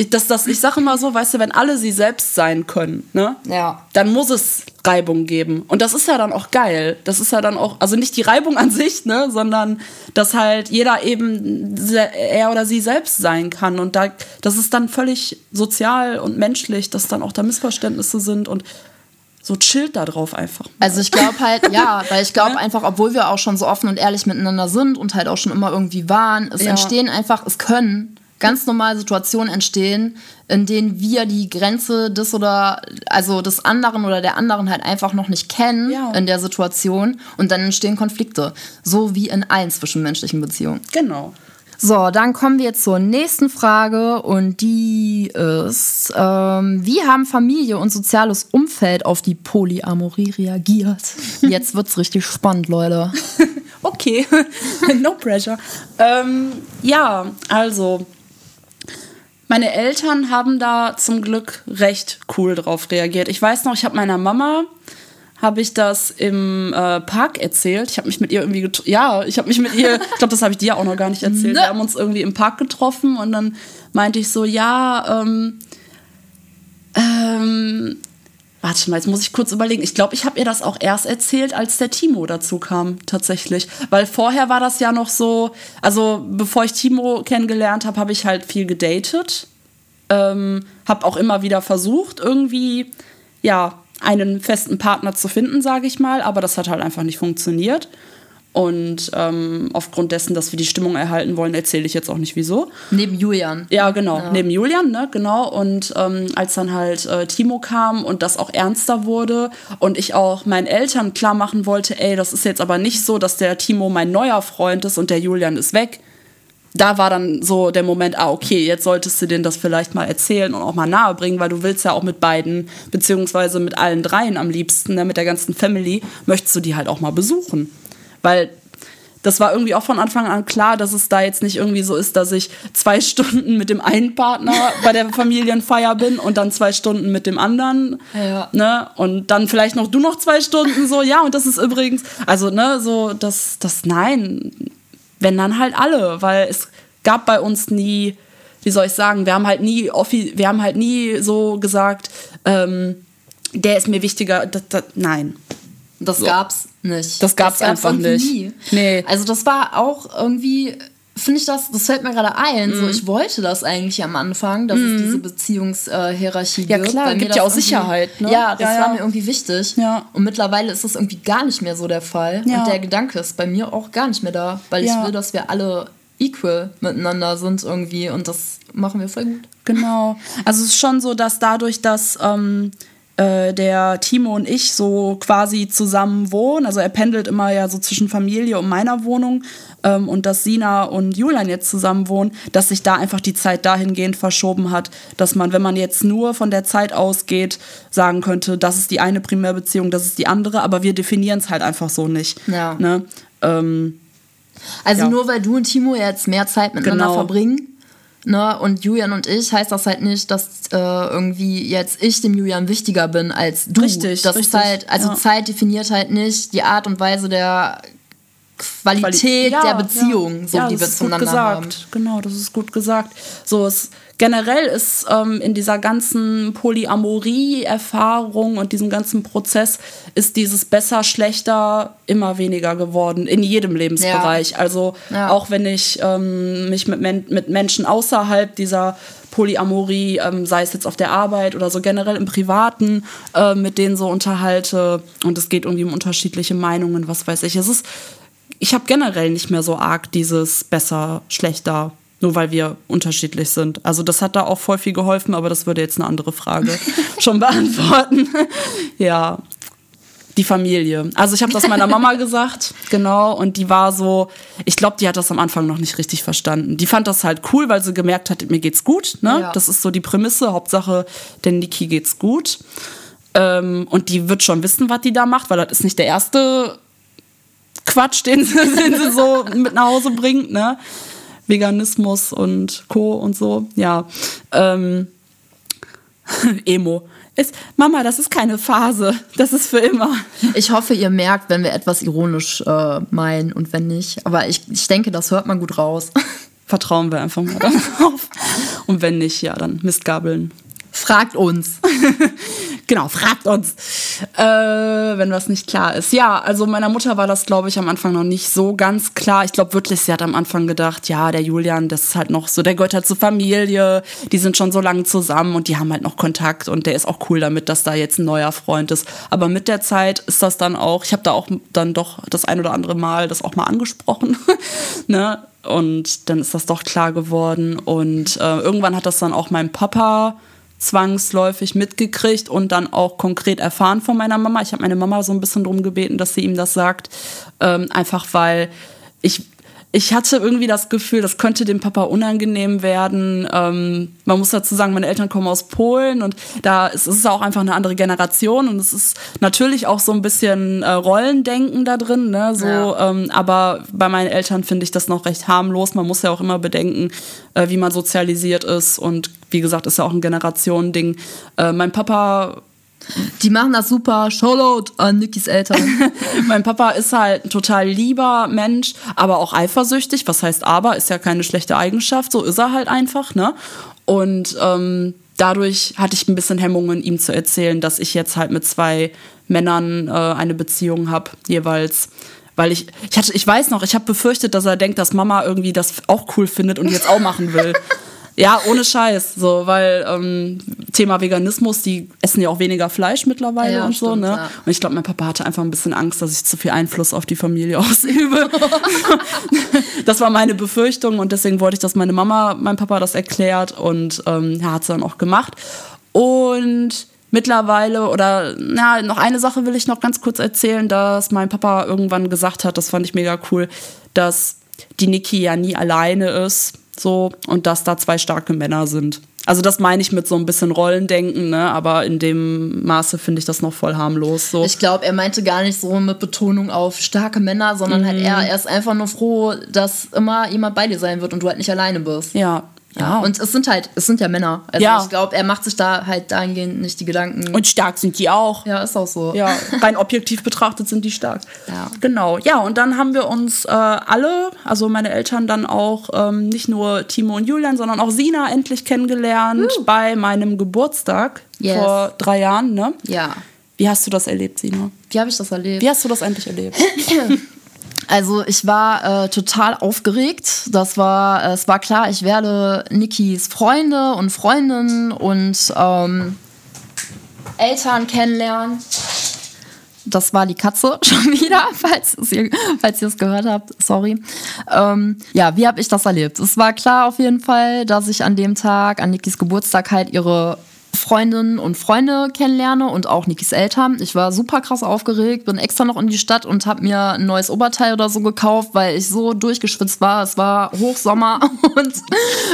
ich, das, das, ich sage immer so, weißt du, wenn alle sie selbst sein können, ne? Ja. Dann muss es Reibung geben. Und das ist ja dann auch geil. Das ist ja dann auch, also nicht die Reibung an sich, ne, sondern dass halt jeder eben er oder sie selbst sein kann. Und da, das ist dann völlig sozial und menschlich, dass dann auch da Missverständnisse sind und so chillt da drauf einfach. Also ich glaube halt, ja, weil ich glaube einfach, obwohl wir auch schon so offen und ehrlich miteinander sind und halt auch schon immer irgendwie waren, es ja. entstehen einfach, es können ganz normale Situationen entstehen, in denen wir die Grenze des oder also des anderen oder der anderen halt einfach noch nicht kennen ja. in der Situation und dann entstehen Konflikte, so wie in allen zwischenmenschlichen Beziehungen. Genau. So, dann kommen wir zur nächsten Frage und die ist, ähm, wie haben Familie und soziales Umfeld auf die Polyamorie reagiert? Jetzt wird's richtig spannend, Leute. okay, no pressure. Ähm, ja, also meine Eltern haben da zum Glück recht cool drauf reagiert. Ich weiß noch, ich habe meiner Mama habe ich das im äh, Park erzählt. Ich habe mich mit ihr irgendwie ja, ich habe mich mit ihr, ich glaube, das habe ich dir auch noch gar nicht erzählt. Ne. Wir haben uns irgendwie im Park getroffen und dann meinte ich so, ja, ähm, ähm, warte mal, jetzt muss ich kurz überlegen. Ich glaube, ich habe ihr das auch erst erzählt, als der Timo dazu kam, tatsächlich. Weil vorher war das ja noch so, also bevor ich Timo kennengelernt habe, habe ich halt viel gedatet. Ähm, habe auch immer wieder versucht, irgendwie, ja, einen festen Partner zu finden, sage ich mal, aber das hat halt einfach nicht funktioniert. Und ähm, aufgrund dessen, dass wir die Stimmung erhalten wollen, erzähle ich jetzt auch nicht wieso. Neben Julian. Ja, genau. Ja. Neben Julian, ne, genau. Und ähm, als dann halt äh, Timo kam und das auch ernster wurde und ich auch meinen Eltern klar machen wollte, ey, das ist jetzt aber nicht so, dass der Timo mein neuer Freund ist und der Julian ist weg, da war dann so der Moment, ah, okay, jetzt solltest du denen das vielleicht mal erzählen und auch mal nahebringen, weil du willst ja auch mit beiden, beziehungsweise mit allen dreien am liebsten, ne, mit der ganzen Family, möchtest du die halt auch mal besuchen. Weil das war irgendwie auch von Anfang an klar, dass es da jetzt nicht irgendwie so ist, dass ich zwei Stunden mit dem einen Partner bei der Familienfeier bin und dann zwei Stunden mit dem anderen. Ja. Ne? Und dann vielleicht noch du noch zwei Stunden so, ja, und das ist übrigens, also, ne, so, das, das, nein, wenn dann halt alle, weil es gab bei uns nie, wie soll ich sagen, wir haben halt nie, wir haben halt nie so gesagt, ähm, der ist mir wichtiger, das, das, nein. Das so. gab's nicht. Das gab's, das gab's einfach nicht. Nie. Nee. Also das war auch irgendwie finde ich das, das fällt mir gerade ein. Mm. So, mhm. ich wollte das eigentlich am Anfang, dass mm. es mhm. diese Beziehungshierarchie gibt. Ja, klar, gibt ja auch Sicherheit. Ne? Ja, das ja, ja. war mir irgendwie wichtig. Ja. Und mittlerweile ist das irgendwie gar nicht mehr so der Fall. Ja. Und der Gedanke ist bei mir auch gar nicht mehr da, weil ich will, dass wir alle equal miteinander sind irgendwie und das machen wir voll gut. Genau. Also es ist schon so, dass dadurch, dass ähm, äh, der Timo und ich so quasi zusammen wohnen. Also er pendelt immer ja so zwischen Familie und meiner Wohnung ähm, und dass Sina und Julian jetzt zusammen wohnen, dass sich da einfach die Zeit dahingehend verschoben hat, dass man, wenn man jetzt nur von der Zeit ausgeht, sagen könnte, das ist die eine Primärbeziehung, das ist die andere, aber wir definieren es halt einfach so nicht. Ja. Ne? Ähm, also ja. nur weil du und Timo jetzt mehr Zeit miteinander genau. verbringen, Ne, und Julian und ich heißt das halt nicht, dass äh, irgendwie jetzt ich dem Julian wichtiger bin als du. Richtig. Das richtig, ist halt, also ja. Zeit definiert halt nicht die Art und Weise der Qualität ja, der Beziehung, ja. so ja, die wir zueinander gesagt. haben. Genau, das ist gut gesagt. So es generell ist ähm, in dieser ganzen Polyamorie-Erfahrung und diesem ganzen Prozess ist dieses besser schlechter immer weniger geworden in jedem Lebensbereich. Also auch wenn ich ähm, mich mit, Men mit Menschen außerhalb dieser Polyamorie, ähm, sei es jetzt auf der Arbeit oder so generell im Privaten, äh, mit denen so unterhalte und es geht irgendwie um unterschiedliche Meinungen, was weiß ich. Es ist ich habe generell nicht mehr so arg dieses besser, schlechter, nur weil wir unterschiedlich sind. Also das hat da auch voll viel geholfen, aber das würde jetzt eine andere Frage schon beantworten. ja. Die Familie. Also ich habe das meiner Mama gesagt, genau, und die war so, ich glaube, die hat das am Anfang noch nicht richtig verstanden. Die fand das halt cool, weil sie gemerkt hat, mir geht's gut. Ne? Ja. Das ist so die Prämisse, Hauptsache, denn Niki geht's gut. Ähm, und die wird schon wissen, was die da macht, weil das ist nicht der erste Quatsch, den sie, den sie so mit nach Hause bringt, ne? Veganismus und Co. und so, ja. Ähm, Emo. Ist, Mama, das ist keine Phase, das ist für immer. Ich hoffe, ihr merkt, wenn wir etwas ironisch äh, meinen und wenn nicht. Aber ich, ich denke, das hört man gut raus. Vertrauen wir einfach mal darauf. Und wenn nicht, ja, dann Mistgabeln. Fragt uns. Genau, fragt uns, äh, wenn was nicht klar ist. Ja, also meiner Mutter war das, glaube ich, am Anfang noch nicht so ganz klar. Ich glaube wirklich, sie hat am Anfang gedacht, ja, der Julian, das ist halt noch so, der gehört halt zur Familie, die sind schon so lange zusammen und die haben halt noch Kontakt und der ist auch cool damit, dass da jetzt ein neuer Freund ist. Aber mit der Zeit ist das dann auch, ich habe da auch dann doch das ein oder andere Mal das auch mal angesprochen, ne? Und dann ist das doch klar geworden und äh, irgendwann hat das dann auch mein Papa zwangsläufig mitgekriegt und dann auch konkret erfahren von meiner Mama. Ich habe meine Mama so ein bisschen drum gebeten, dass sie ihm das sagt, ähm, einfach weil ich ich hatte irgendwie das Gefühl, das könnte dem Papa unangenehm werden. Ähm, man muss dazu sagen, meine Eltern kommen aus Polen und da ist es auch einfach eine andere Generation und es ist natürlich auch so ein bisschen äh, Rollendenken da drin. Ne? So, Ja. ähm, aber bei meinen Eltern finde ich das noch recht harmlos. Man muss ja auch immer bedenken, äh, wie man sozialisiert ist und wie gesagt, ist ja auch ein Generationending. Äh, mein Papa Die machen das super. Shoutout an Nikis Eltern. mein Papa ist halt ein total lieber Mensch, aber auch eifersüchtig. Was heißt aber? Ist ja keine schlechte Eigenschaft. So ist er halt einfach, ne? Und ähm, dadurch hatte ich ein bisschen Hemmungen, ihm zu erzählen, dass ich jetzt halt mit zwei Männern äh, eine Beziehung habe, jeweils. Weil ich, ich hatte, ich weiß noch, ich habe befürchtet, dass er denkt, dass Mama irgendwie das auch cool findet und jetzt auch machen will. Ja, ohne Scheiß, so, weil ähm, Thema Veganismus, die essen ja auch weniger Fleisch mittlerweile Ja, und so, stimmt, ne? ja. Und ich glaube, mein Papa hatte einfach ein bisschen Angst, dass ich zu viel Einfluss auf die Familie ausübe. das war meine Befürchtung und deswegen wollte ich, dass meine Mama meinem Papa das erklärt und ähm, er hat es dann auch gemacht. Und mittlerweile, oder na, noch eine Sache will ich noch ganz kurz erzählen, dass mein Papa irgendwann gesagt hat, das fand ich mega cool, dass die Niki ja nie alleine ist, so, und dass da zwei starke Männer sind. Also das meine ich mit so ein bisschen Rollendenken, ne? aber in dem Maße finde ich das noch voll harmlos. So. Ich glaube, er meinte gar nicht so mit Betonung auf starke Männer, sondern halt er, er ist einfach nur froh, dass immer jemand bei dir sein wird und du halt nicht alleine bist. ja, ja. Und es sind halt, es sind ja Männer. Also Ja. ich glaube, er macht sich da halt dahingehend nicht die Gedanken. Und stark sind die auch. ja, ist auch so. Ja, rein objektiv betrachtet sind die stark. Ja. Genau. Ja, und dann haben wir uns äh, alle, also meine Eltern dann auch, ähm, nicht nur Timo und Julian, sondern auch Sina endlich kennengelernt bei meinem Geburtstag Yes. vor drei Jahren. Ne? Ja. Wie hast du das erlebt, Sina? Wie habe ich das erlebt? Wie hast du das endlich erlebt? Also ich war äh, total aufgeregt. Das war, äh, es war klar, ich werde Nikis Freunde und Freundinnen und ähm, Eltern kennenlernen. Das war die Katze schon wieder, falls, ihr, falls ihr es gehört habt. Sorry. Ähm, ja, wie habe ich das erlebt? Es war klar auf jeden Fall, dass ich an dem Tag, an Nikis Geburtstag, halt ihre Freundinnen und Freunde kennenlerne und auch Nikis Eltern. Ich war super krass aufgeregt, bin extra noch in die Stadt und habe mir ein neues Oberteil oder so gekauft, weil ich so durchgeschwitzt war. Es war Hochsommer und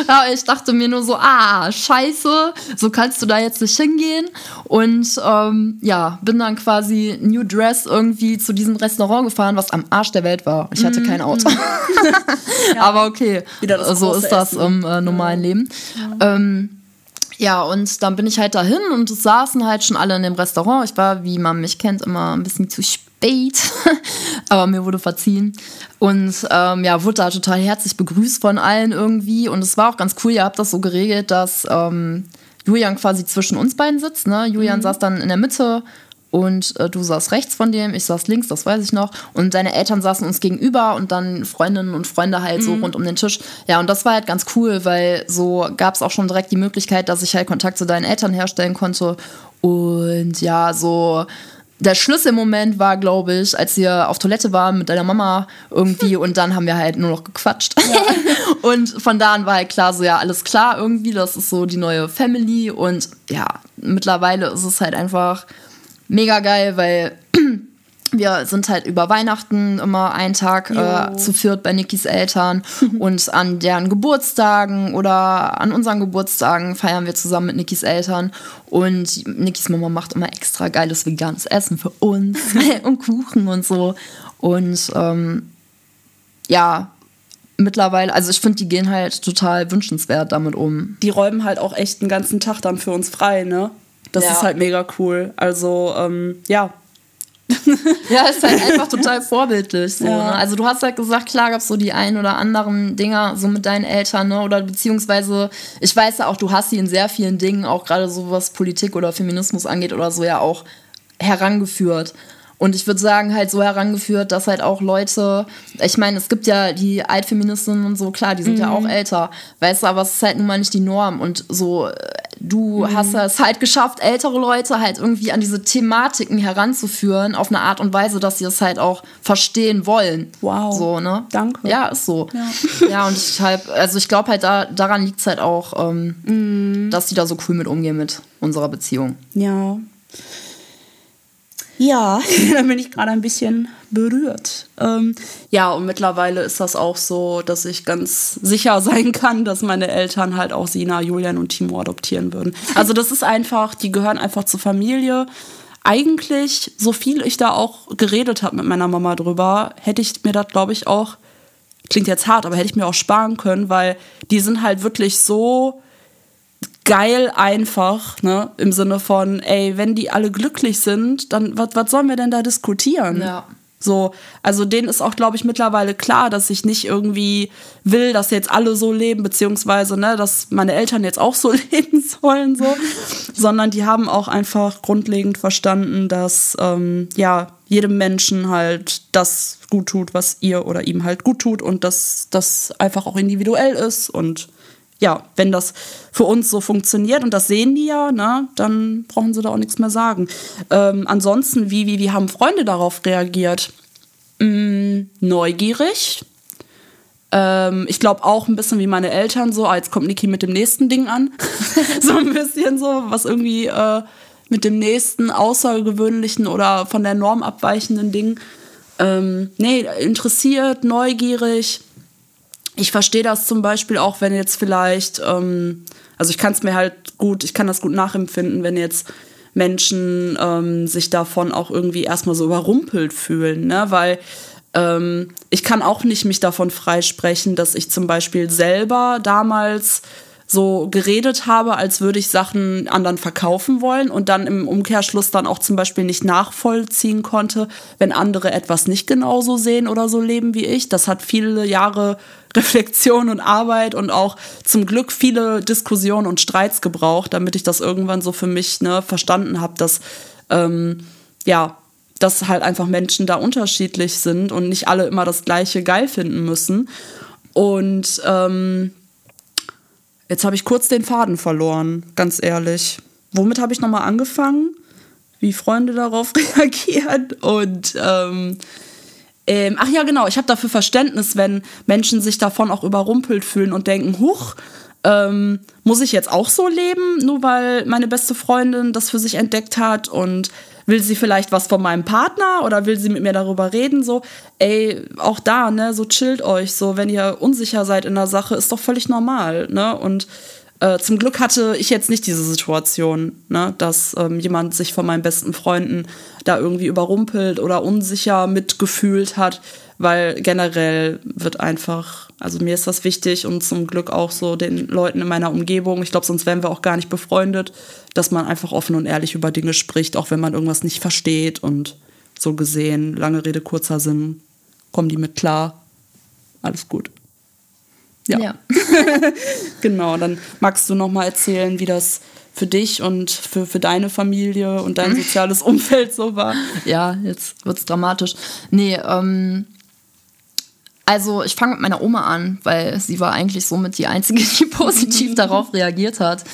ja, ich dachte mir nur so, ah, scheiße, so kannst du da jetzt nicht hingehen. Und ähm, ja, bin dann quasi New Dress irgendwie zu diesem Restaurant gefahren, was am Arsch der Welt war. Ich hatte kein Auto. Aber okay, Wieder das so ist das Essen. im äh, normalen Leben. Ähm, ja, und dann bin ich halt dahin und es saßen halt schon alle in dem Restaurant. Ich war, wie man mich kennt, immer ein bisschen zu spät, aber mir wurde verziehen. Und ähm, ja, wurde da total herzlich begrüßt von allen irgendwie. Und es war auch ganz cool, ihr habt das so geregelt, dass ähm, Julian quasi zwischen uns beiden sitzt. Ne? Julian saß dann in der Mitte und äh, du saßt rechts von dem, ich saß links, das weiß ich noch. Und deine Eltern saßen uns gegenüber und dann Freundinnen und Freunde halt so rund um den Tisch. Ja, und das war halt ganz cool, weil so gab es auch schon direkt die Möglichkeit, dass ich halt Kontakt zu deinen Eltern herstellen konnte. Und ja, so der Schlüsselmoment war, glaube ich, als wir auf Toilette waren mit deiner Mama irgendwie und dann haben wir halt nur noch gequatscht. und von da an war halt klar, so ja, alles klar irgendwie, das ist so die neue Family und ja, mittlerweile ist es halt einfach mega geil, weil wir sind halt über Weihnachten immer einen Tag äh, zu viert bei Nikis Eltern und an deren Geburtstagen oder an unseren Geburtstagen feiern wir zusammen mit Nikis Eltern und Nikis Mama macht immer extra geiles veganes Essen für uns und Kuchen und so und ähm, ja, mittlerweile, also ich finde, die gehen halt total wünschenswert damit um. Die räumen halt auch echt einen ganzen Tag dann für uns frei, ne? Das ja. ist halt mega cool. Also, ähm, ja, ja, ist halt einfach total vorbildlich. So, ja. ne? Also du hast halt gesagt, klar gab es so die ein oder anderen Dinger so mit deinen Eltern, ne? Oder beziehungsweise, ich weiß ja auch, du hast sie in sehr vielen Dingen, auch gerade so was Politik oder Feminismus angeht oder so, ja auch herangeführt. Und ich würde sagen, halt so herangeführt, dass halt auch Leute, ich meine, es gibt ja die Altfeministinnen und so, klar, die sind mhm. ja auch mhm. älter, weißt du, aber es ist halt nun mal nicht die Norm. Und so, du mhm. hast es halt geschafft, ältere Leute halt irgendwie an diese Thematiken heranzuführen, auf eine Art und Weise, dass sie es halt auch verstehen wollen. Wow. So, ne? Danke. Ja, ist so. Ja, ja und ich halt, also ich glaube halt, da, daran liegt es halt auch, ähm, mhm. dass die da so cool mit umgehen mit unserer Beziehung. Ja. Ja, da bin ich gerade ein bisschen berührt. Ähm, ja, und mittlerweile ist das auch so, dass ich ganz sicher sein kann, dass meine Eltern halt auch Sina, Julian und Timo adoptieren würden. Also das ist einfach, die gehören einfach zur Familie. Eigentlich, so viel ich da auch geredet habe mit meiner Mama drüber, hätte ich mir das, glaube ich, auch, klingt jetzt hart, aber hätte ich mir auch sparen können, weil die sind halt wirklich so geil einfach, ne? Im Sinne von, ey, wenn die alle glücklich sind, dann was sollen wir denn da diskutieren? Ja. So, also denen ist auch, glaube ich, mittlerweile klar, dass ich nicht irgendwie will, dass jetzt alle so leben, beziehungsweise, ne, dass meine Eltern jetzt auch so leben sollen, so, sondern die haben auch einfach grundlegend verstanden, dass, ähm, ja, jedem Menschen halt das gut tut, was ihr oder ihm halt gut tut und dass das einfach auch individuell ist und ja, wenn das für uns so funktioniert und das sehen die ja, ne, dann brauchen sie da auch nichts mehr sagen. Ähm, ansonsten, wie, wie, wie haben Freunde darauf reagiert? Hm, neugierig. Ähm, ich glaube auch ein bisschen wie meine Eltern, so, als kommt Niki mit dem nächsten Ding an. so ein bisschen so, was irgendwie äh, mit dem nächsten außergewöhnlichen oder von der Norm abweichenden Ding. Ähm, nee, interessiert, neugierig ich verstehe das zum Beispiel auch, wenn jetzt vielleicht, ähm, also ich kann es mir halt gut, ich kann das gut nachempfinden, wenn jetzt Menschen ähm, sich davon auch irgendwie erstmal so überrumpelt fühlen, ne? Weil ähm, ich kann auch nicht mich davon freisprechen, dass ich zum Beispiel selber damals so geredet habe, als würde ich Sachen anderen verkaufen wollen und dann im Umkehrschluss dann auch zum Beispiel nicht nachvollziehen konnte, wenn andere etwas nicht genauso sehen oder so leben wie ich. Das hat viele Jahre Reflexion und Arbeit und auch zum Glück viele Diskussionen und Streits gebraucht, damit ich das irgendwann so für mich ne, verstanden habe, dass ähm, ja, dass halt einfach Menschen da unterschiedlich sind und nicht alle immer das Gleiche geil finden müssen. Und ähm, Jetzt habe ich kurz den Faden verloren, ganz ehrlich. Womit habe ich nochmal angefangen? Wie Freunde darauf reagieren und ähm, ähm, ach ja, genau, ich habe dafür Verständnis, wenn Menschen sich davon auch überrumpelt fühlen und denken, huch, ähm, muss ich jetzt auch so leben, nur weil meine beste Freundin das für sich entdeckt hat und will sie vielleicht was von meinem Partner oder will sie mit mir darüber reden? So, ey, auch da, ne, so chillt euch. So, wenn ihr unsicher seid in der Sache, ist doch völlig normal, ne? Und äh, zum Glück hatte ich jetzt nicht diese Situation, ne, dass ähm, jemand sich von meinen besten Freunden da irgendwie überrumpelt oder unsicher mitgefühlt hat, weil generell wird einfach, also mir ist das wichtig und zum Glück auch so den Leuten in meiner Umgebung, ich glaube, sonst wären wir auch gar nicht befreundet, dass man einfach offen und ehrlich über Dinge spricht, auch wenn man irgendwas nicht versteht und so gesehen, lange Rede, kurzer Sinn, kommen die mit klar, alles gut. Ja. ja. genau, dann magst du noch mal erzählen, wie das für dich und für, für deine Familie und dein mhm. soziales Umfeld so war. Ja, jetzt wird es dramatisch. Nee, ähm, also ich fange mit meiner Oma an, weil sie war eigentlich somit die Einzige, die positiv darauf reagiert hat.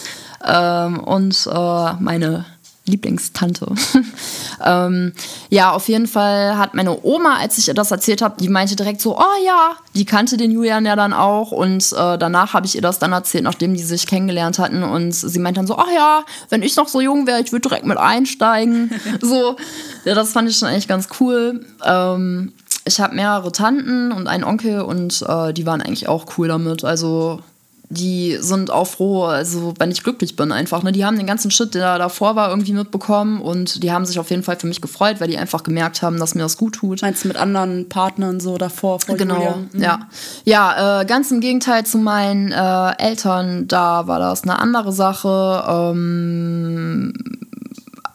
Ähm, und äh, meine Lieblingstante. ähm, ja, auf jeden Fall hat meine Oma, als ich ihr das erzählt habe, die meinte direkt so, oh ja, die kannte den Julian ja dann auch. Und äh, danach habe ich ihr das dann erzählt, nachdem die sich kennengelernt hatten. Und sie meinte dann so, oh ja, wenn ich noch so jung wäre, ich würde direkt mit einsteigen. so, ja, das fand ich schon eigentlich ganz cool. Ähm, ich habe mehrere Tanten und einen Onkel und äh, die waren eigentlich auch cool damit. Also die sind auch froh, also wenn ich glücklich bin einfach. Ne? Die haben den ganzen Shit, der davor war, irgendwie mitbekommen und die haben sich auf jeden Fall für mich gefreut, weil die einfach gemerkt haben, dass mir das gut tut. Meinst du mit anderen Partnern so davor? Vor genau, mhm. ja. Ja, äh, ganz im Gegenteil zu meinen äh, Eltern, da war das eine andere Sache. Ähm,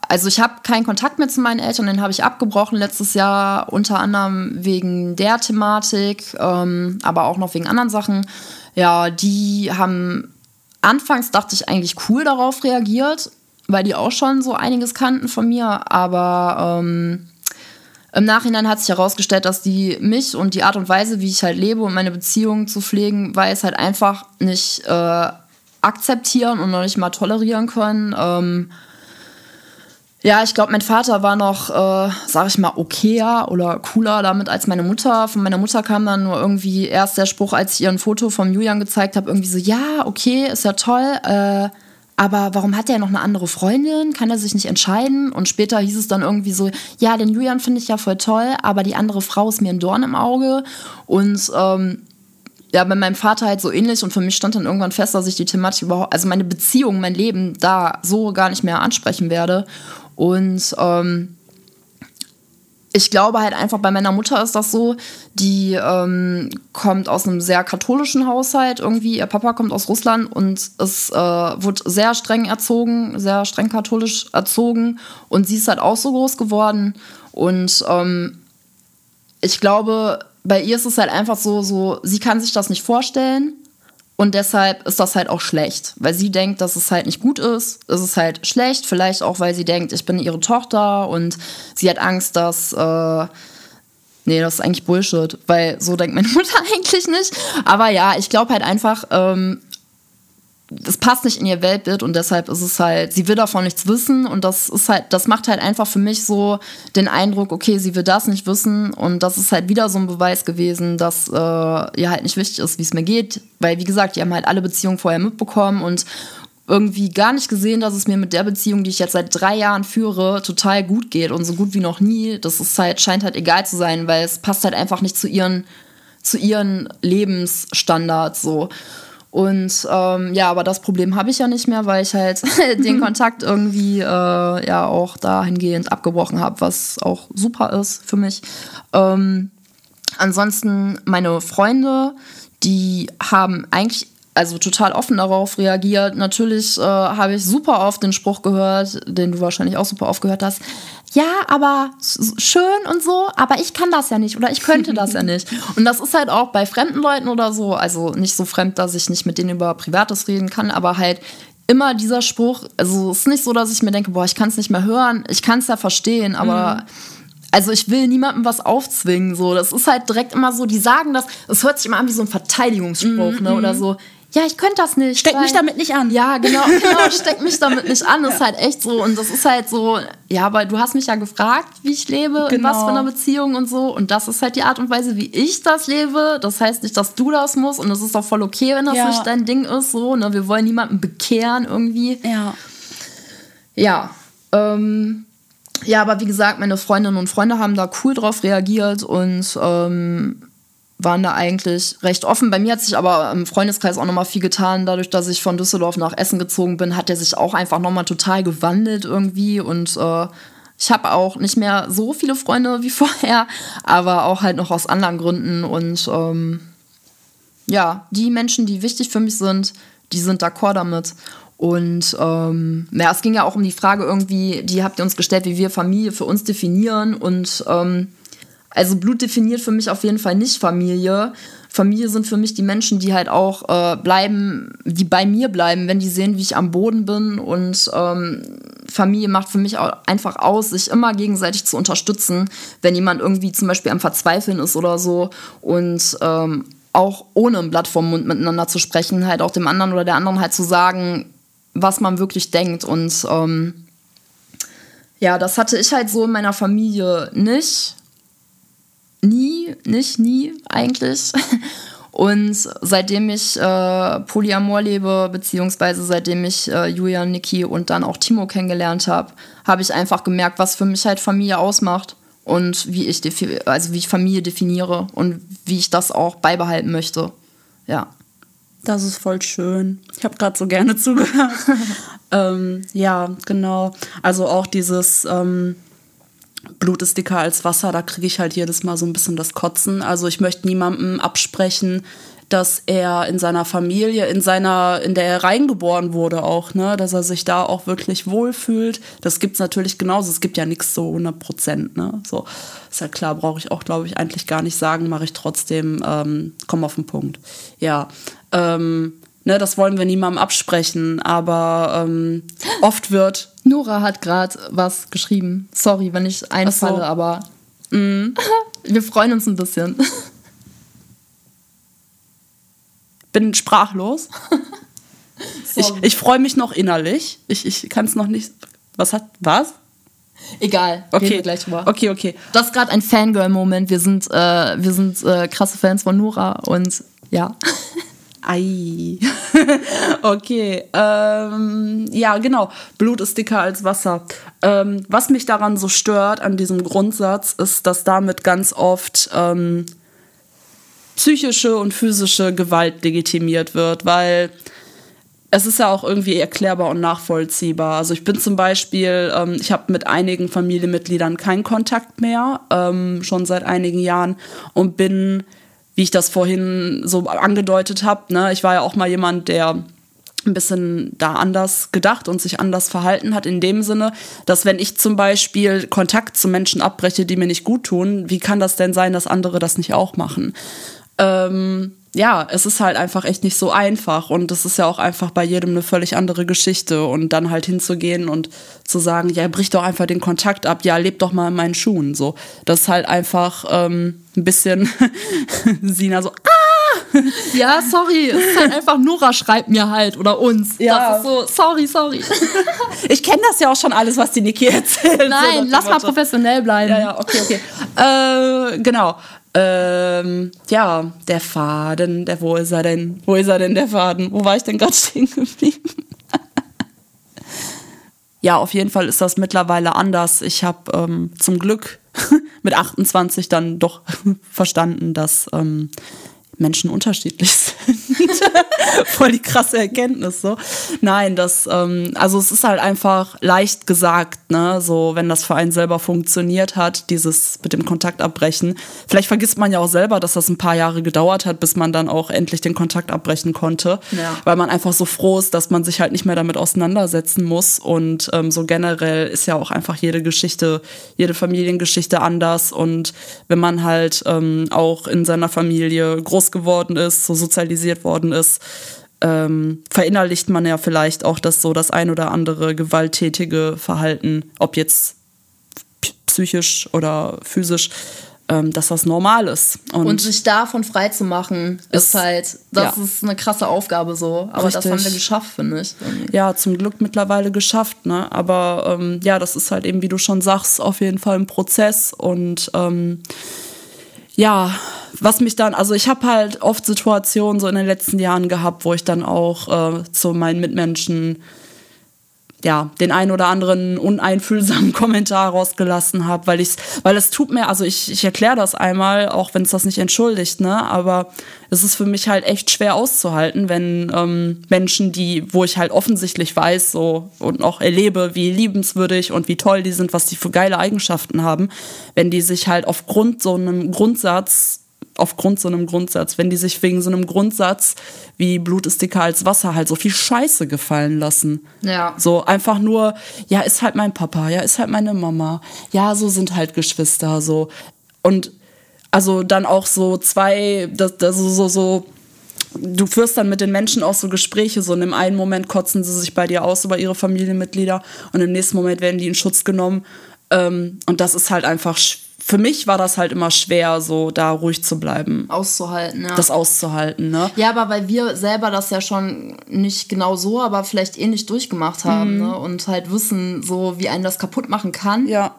also ich habe keinen Kontakt mehr zu meinen Eltern, den habe ich abgebrochen letztes Jahr, unter anderem wegen der Thematik, ähm, aber auch noch wegen anderen Sachen. Ja, die haben anfangs dachte ich eigentlich cool darauf reagiert, weil die auch schon so einiges kannten von mir, aber ähm, im Nachhinein hat sich herausgestellt, dass die mich und die Art und Weise, wie ich halt lebe und meine Beziehung zu pflegen, weil es halt einfach nicht äh, akzeptieren und noch nicht mal tolerieren können. Ähm, ja, ich glaube, mein Vater war noch, äh, sag ich mal, okayer oder cooler damit als meine Mutter. Von meiner Mutter kam dann nur irgendwie erst der Spruch, als ich ihr ein Foto vom Julian gezeigt habe, irgendwie so, ja, okay, ist ja toll, äh, aber warum hat er noch eine andere Freundin? Kann er sich nicht entscheiden? Und später hieß es dann irgendwie so, ja, den Julian finde ich ja voll toll, aber die andere Frau ist mir ein Dorn im Auge. Und ähm, ja, bei meinem Vater halt so ähnlich und für mich stand dann irgendwann fest, dass ich die Thematik überhaupt, also meine Beziehung, mein Leben da so gar nicht mehr ansprechen werde. Und ähm, ich glaube halt einfach, bei meiner Mutter ist das so, die ähm, kommt aus einem sehr katholischen Haushalt irgendwie. Ihr Papa kommt aus Russland und es äh, wird sehr streng erzogen, sehr streng katholisch erzogen. Und sie ist halt auch so groß geworden. Und ähm, ich glaube, bei ihr ist es halt einfach so, so, sie kann sich das nicht vorstellen. Und deshalb ist das halt auch schlecht, weil sie denkt, dass es halt nicht gut ist. Es ist halt schlecht, vielleicht auch, weil sie denkt, ich bin ihre Tochter und sie hat Angst, dass. Äh, nee, das ist eigentlich Bullshit, weil so denkt meine Mutter eigentlich nicht. Aber ja, ich glaube halt einfach, ähm, das passt nicht in ihr Weltbild und deshalb ist es halt, sie will davon nichts wissen und das ist halt, das macht halt einfach für mich so den Eindruck, okay, sie will das nicht wissen und das ist halt wieder so ein Beweis gewesen, dass äh, ihr halt nicht wichtig ist, wie es mir geht, weil wie gesagt, die haben halt alle Beziehungen vorher mitbekommen und irgendwie gar nicht gesehen, dass es mir mit der Beziehung, die ich jetzt seit drei Jahren führe, total gut geht und so gut wie noch nie. Das ist halt, scheint halt egal zu sein, weil es passt halt einfach nicht zu ihren, zu ihren Lebensstandards so. Und ähm, ja, aber das Problem habe ich ja nicht mehr, weil ich halt den Kontakt irgendwie äh, ja auch dahingehend abgebrochen habe, was auch super ist für mich. Ähm, ansonsten meine Freunde, die haben eigentlich also total offen darauf reagiert. Natürlich äh, habe ich super oft den Spruch gehört, den du wahrscheinlich auch super oft gehört hast ja, aber schön und so, aber ich kann das ja nicht oder ich könnte das ja nicht. Und das ist halt auch bei fremden Leuten oder so, also nicht so fremd, dass ich nicht mit denen über Privates reden kann, aber halt immer dieser Spruch, also es ist nicht so, dass ich mir denke, boah, ich kann es nicht mehr hören, ich kann es ja verstehen, aber mhm. also ich will niemandem was aufzwingen, so, das ist halt direkt immer so, die sagen das, es hört sich immer an wie so ein Verteidigungsspruch, mhm. ne, oder mhm. so, ja, ich könnte das nicht. Steck weil, mich damit nicht an. Ja, genau, genau, steck mich damit nicht an. Das ist halt echt so. Und das ist halt so, ja, aber du hast mich ja gefragt, wie ich lebe, genau. in was für einer Beziehung und so. Und das ist halt die Art und Weise, wie ich das lebe. Das heißt nicht, dass du das musst. Und es ist auch voll okay, wenn das ja. nicht dein Ding ist. So, ne? Wir wollen niemanden bekehren irgendwie. Ja. Ja. Ähm, ja, aber wie gesagt, meine Freundinnen und Freunde haben da cool drauf reagiert und ähm, waren da eigentlich recht offen. Bei mir hat sich aber im Freundeskreis auch nochmal viel getan. Dadurch, dass ich von Düsseldorf nach Essen gezogen bin, hat er sich auch einfach nochmal total gewandelt irgendwie. Und äh, ich habe auch nicht mehr so viele Freunde wie vorher, aber auch halt noch aus anderen Gründen. Und ähm, ja, die Menschen, die wichtig für mich sind, die sind d'accord damit. Und ähm, ja, es ging ja auch um die Frage irgendwie, die habt ihr uns gestellt, wie wir Familie für uns definieren. Und ähm, also Blut definiert für mich auf jeden Fall nicht Familie. Familie sind für mich die Menschen, die halt auch äh, bleiben, die bei mir bleiben, wenn die sehen, wie ich am Boden bin. Und ähm, Familie macht für mich auch einfach aus, sich immer gegenseitig zu unterstützen, wenn jemand irgendwie zum Beispiel am Verzweifeln ist oder so. Und ähm, auch ohne ein Blatt vom Mund miteinander zu sprechen, halt auch dem anderen oder der anderen halt zu sagen, was man wirklich denkt. Und ähm, Ja, das hatte ich halt so in meiner Familie nicht. Nie, nicht, nie eigentlich. Und seitdem ich äh, Polyamor lebe, beziehungsweise seitdem ich äh, Julian, Niki und dann auch Timo kennengelernt habe, habe ich einfach gemerkt, was für mich halt Familie ausmacht und wie ich, also wie ich Familie definiere und wie ich das auch beibehalten möchte. Ja. Das ist voll schön. Ich habe gerade so gerne zugehört. ähm, ja, genau. Also auch dieses ähm, Blut ist dicker als Wasser, da kriege ich halt jedes Mal so ein bisschen das Kotzen. Also ich möchte niemandem absprechen, dass er in seiner Familie, in seiner, in der er reingeboren wurde auch, ne, dass er sich da auch wirklich wohlfühlt. Das gibt's natürlich genauso. Es gibt ja nichts so 100 Prozent, ne. So ist ja klar, brauche ich auch, glaube ich, eigentlich gar nicht sagen, mache ich trotzdem. Ähm, komm auf den Punkt. Ja. Ähm, ne, das wollen wir niemandem absprechen, aber ähm, oft wird. Nora hat gerade was geschrieben. Sorry, wenn ich einfalle, so. aber mm. wir freuen uns ein bisschen. Bin sprachlos. ich ich freue mich noch innerlich. Ich, ich kann es noch nicht. Was hat. Was? Egal, okay. reden wir gleich drüber. Okay, okay. Das ist gerade ein Fangirl-Moment. Wir sind, äh, wir sind äh, krasse Fans von Nora und ja. Ei. okay. Ähm, ja, genau. Blut ist dicker als Wasser. Ähm, was mich daran so stört, an diesem Grundsatz, ist, dass damit ganz oft ähm, psychische und physische Gewalt legitimiert wird, weil es ist ja auch irgendwie erklärbar und nachvollziehbar. Also ich bin zum Beispiel, ähm, ich habe mit einigen Familienmitgliedern keinen Kontakt mehr, ähm, schon seit einigen Jahren und bin wie ich das vorhin so angedeutet habe. Ne? Ich war ja auch mal jemand, der ein bisschen da anders gedacht und sich anders verhalten hat, in dem Sinne, dass wenn ich zum Beispiel Kontakt zu Menschen abbreche, die mir nicht gut tun, wie kann das denn sein, dass andere das nicht auch machen? Ähm, ja, es ist halt einfach echt nicht so einfach und es ist ja auch einfach bei jedem eine völlig andere Geschichte und dann halt hinzugehen und zu sagen, ja, brich doch einfach den Kontakt ab, ja, leb doch mal in meinen Schuhen, so. Das ist halt einfach ähm, ein bisschen Sina so, ah! Ja, sorry, es ist halt einfach Nora schreibt mir halt oder uns. Ja. Das ist so, sorry, sorry. Ich kenne das ja auch schon alles, was die Niki erzählt. Nein, so lass mal professionell bleiben. Ja, ja, okay, okay. Äh, genau. Ähm, ja, der Faden, der, wo ist er denn? Wo ist er denn, der Faden? Wo war ich denn gerade stehen geblieben? ja, auf jeden Fall ist das mittlerweile anders. Ich habe ähm, zum Glück mit 28 dann doch verstanden, dass ähm, Menschen unterschiedlich sind. Voll die krasse Erkenntnis so. Nein, das, ähm, also es ist halt einfach leicht gesagt, ne, so wenn das für einen selber funktioniert hat, dieses mit dem Kontakt abbrechen. Vielleicht vergisst man ja auch selber, dass das ein paar Jahre gedauert hat, bis man dann auch endlich den Kontakt abbrechen konnte, ja. weil man einfach so froh ist, dass man sich halt nicht mehr damit auseinandersetzen muss und ähm, so generell ist ja auch einfach jede Geschichte, jede Familiengeschichte anders und wenn man halt ähm, auch in seiner Familie groß geworden ist, so sozialisiert worden ist, ähm, verinnerlicht man ja vielleicht auch, dass so das ein oder andere gewalttätige Verhalten, ob jetzt psychisch oder physisch, ähm, dass das normal ist. Und, und sich davon frei zu machen, ist, ist halt, das ja. ist eine krasse Aufgabe so. Aber Richtig. das haben wir geschafft, finde ich. Ja, zum Glück mittlerweile geschafft, ne? Aber ähm, ja, das ist halt eben, wie du schon sagst, auf jeden Fall ein Prozess und ähm, ja, was mich dann, also ich habe halt oft Situationen so in den letzten Jahren gehabt, wo ich dann auch äh, zu meinen Mitmenschen ja, den ein oder anderen uneinfühlsamen Kommentar rausgelassen habe, weil ich weil es tut mir, also ich, ich erkläre das einmal, auch wenn es das nicht entschuldigt, ne, aber es ist für mich halt echt schwer auszuhalten, wenn ähm, Menschen, die, wo ich halt offensichtlich weiß, so und auch erlebe, wie liebenswürdig und wie toll die sind, was die für geile Eigenschaften haben, wenn die sich halt aufgrund so einem Grundsatz aufgrund so einem Grundsatz, wenn die sich wegen so einem Grundsatz wie Blut ist dicker als Wasser halt so viel Scheiße gefallen lassen. Ja. So einfach nur, ja, ist halt mein Papa, ja, ist halt meine Mama, ja, so sind halt Geschwister, so. Und also dann auch so zwei, das, das so, so, du führst dann mit den Menschen auch so Gespräche, so in dem einen Moment kotzen sie sich bei dir aus über ihre Familienmitglieder und im nächsten Moment werden die in Schutz genommen. Ähm, und das ist halt einfach schwierig für mich war das halt immer schwer, so da ruhig zu bleiben. Auszuhalten, ja. Das auszuhalten, ne? Ja, aber weil wir selber das ja schon nicht genau so, aber vielleicht ähnlich durchgemacht haben, Mhm. ne? Und halt wissen, so wie einen das kaputt machen kann. Ja.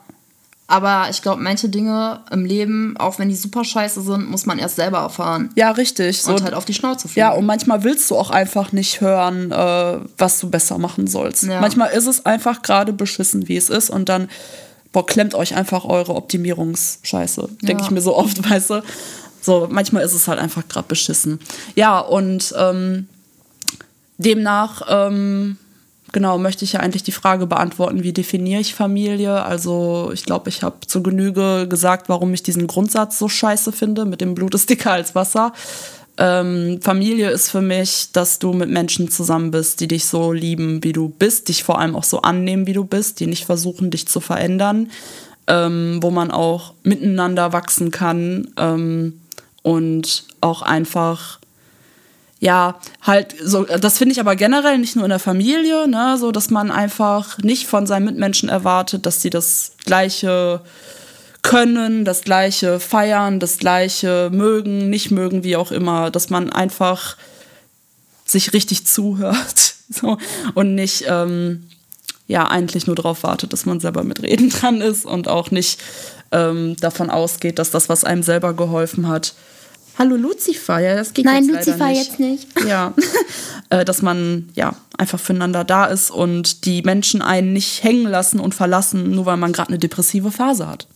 Aber ich glaube, manche Dinge im Leben, auch wenn die super scheiße sind, muss man erst selber erfahren. Ja, richtig. So, Und halt auf die Schnauze fliegen. ja, und manchmal willst du auch einfach nicht hören, äh, was du besser machen sollst. Ja. Manchmal ist es einfach gerade beschissen, wie es ist. Und dann, boah, klemmt euch einfach eure Optimierungsscheiße. Denke Ja. ich mir so oft, weißt du. So, manchmal ist es halt einfach gerade beschissen. Ja, und ähm, demnach, ähm, genau, möchte ich ja eigentlich die Frage beantworten, wie definiere ich Familie? Also ich glaube, ich habe zur Genüge gesagt, warum ich diesen Grundsatz so scheiße finde, mit dem Blut ist dicker als Wasser. Ähm, Familie ist für mich, dass du mit Menschen zusammen bist, die dich so lieben, wie du bist, dich vor allem auch so annehmen, wie du bist, die nicht versuchen, dich zu verändern, ähm, wo man auch miteinander wachsen kann ähm, und auch einfach ja, halt so, das finde ich aber generell nicht nur in der Familie, ne, so dass man einfach nicht von seinen Mitmenschen erwartet, dass sie das gleiche können, das gleiche feiern, das gleiche mögen, nicht mögen, wie auch immer, dass man einfach sich richtig zuhört so, und nicht ähm, ja eigentlich nur darauf wartet, dass man selber mit Reden dran ist und auch nicht ähm, davon ausgeht, dass das, was einem selber geholfen hat, Hallo Lucifer, ja, das geht Nein, jetzt leider Lucifer nicht. jetzt nicht. Ja, äh, dass man ja einfach füreinander da ist und die Menschen einen nicht hängen lassen und verlassen, nur weil man gerade eine depressive Phase hat.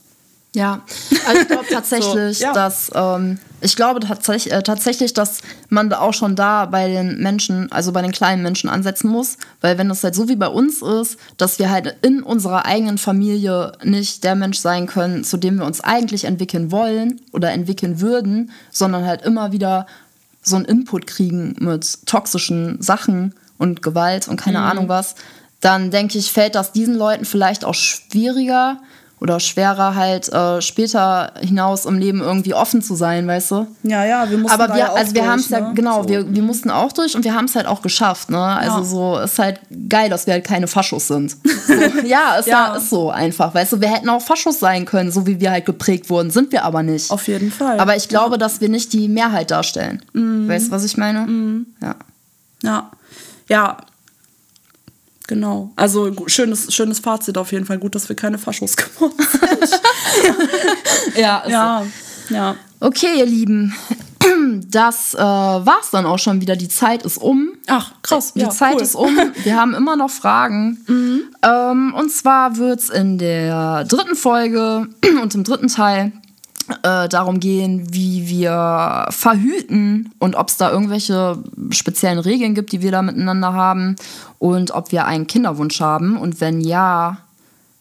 Ja, also ich glaube tatsächlich, So, ja. dass ähm, ich glaube tatsächlich, äh, tatsächlich, dass man da auch schon da bei den Menschen, also bei den kleinen Menschen ansetzen muss, weil wenn das halt so wie bei uns ist, dass wir halt in unserer eigenen Familie nicht der Mensch sein können, zu dem wir uns eigentlich entwickeln wollen oder entwickeln würden, sondern halt immer wieder so einen Input kriegen mit toxischen Sachen und Gewalt und keine Ahnung was, dann denke ich, fällt das diesen Leuten vielleicht auch schwieriger oder schwerer halt äh, später hinaus im Leben irgendwie offen zu sein, weißt du? Ja, ja, wir mussten Aber da wir, ja auch also wir haben es ja, ne? genau, So. wir, wir mussten auch durch und wir haben es halt auch geschafft, ne? Also Ja. so ist halt geil, dass wir halt keine Faschos sind. So, ja, ist Ja. ja. ist so einfach, weißt du, wir hätten auch Faschos sein können, so wie wir halt geprägt wurden, sind wir aber nicht. Auf jeden Fall. aber ich glaube, dass wir nicht die Mehrheit darstellen. Mhm. Weißt du, was ich meine? Ja. ja, ja, genau. Also schönes, schönes Fazit auf jeden Fall. Gut, dass wir keine Faschos geworden sind. Ja, ja, ja. Okay, ihr Lieben, das äh, war's dann auch schon wieder. Die Zeit ist um. Ach, krass. Die ja, Zeit cool. ist um. Wir haben immer noch Fragen. Ähm, und zwar wird's in der dritten Folge und im dritten Teil äh, darum gehen, wie wir verhüten und ob es da irgendwelche speziellen Regeln gibt, die wir da miteinander haben und ob wir einen Kinderwunsch haben. Und wenn ja,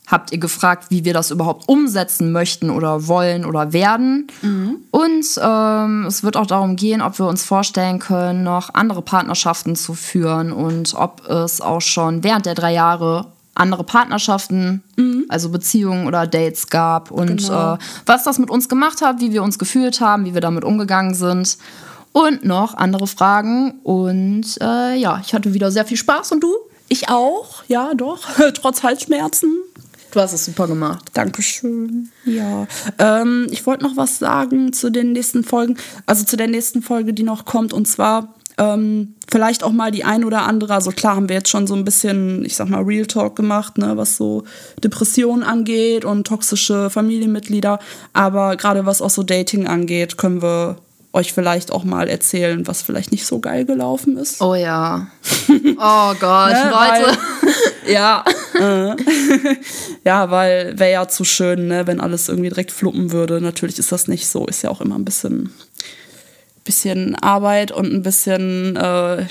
habt ihr gefragt, wie wir das überhaupt umsetzen möchten oder wollen oder werden. Und ähm, es wird auch darum gehen, ob wir uns vorstellen können, noch andere Partnerschaften zu führen und ob es auch schon während der drei Jahre andere Partnerschaften, also Beziehungen oder Dates gab und Genau. äh, was das mit uns gemacht hat, wie wir uns gefühlt haben, wie wir damit umgegangen sind. Und noch andere Fragen. Und äh, ja, ich hatte wieder sehr viel Spaß. Und du? Ich auch, ja, doch. Trotz Halsschmerzen. Du hast es super gemacht. Dankeschön. Ja. Ähm, ich wollte noch was sagen zu den nächsten Folgen, also zu der nächsten Folge, die noch kommt. Und zwar ähm, vielleicht auch mal die ein oder andere. Also klar haben wir jetzt schon so ein bisschen, ich sag mal, Real Talk gemacht, ne, was so Depressionen angeht und toxische Familienmitglieder. Aber gerade was auch so Dating angeht, können wir euch vielleicht auch mal erzählen, was vielleicht nicht so geil gelaufen ist. Oh ja. Oh Gott, Ne, Leute. Ja. äh. ja, weil wäre ja zu schön, ne, wenn alles irgendwie direkt fluppen würde. Natürlich ist das nicht so. Ist ja auch immer ein bisschen, bisschen Arbeit und ein bisschen, äh,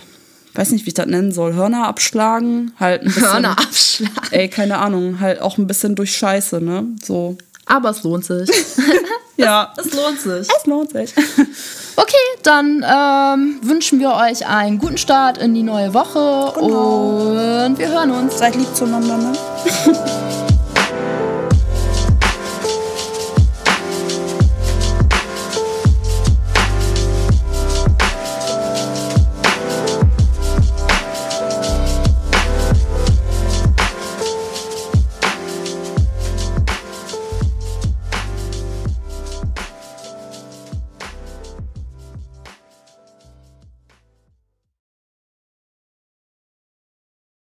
weiß nicht, wie ich das nennen soll, Hörner abschlagen. Halt ein bisschen, Hörner abschlagen. Ey, keine Ahnung, halt auch ein bisschen durch Scheiße, ne? So. Aber es lohnt sich. Ja. Es lohnt sich. Es lohnt sich. Okay, dann ähm, wünschen wir euch einen guten Start in die neue Woche Genau. und wir hören uns. Seid lieb zueinander, ne?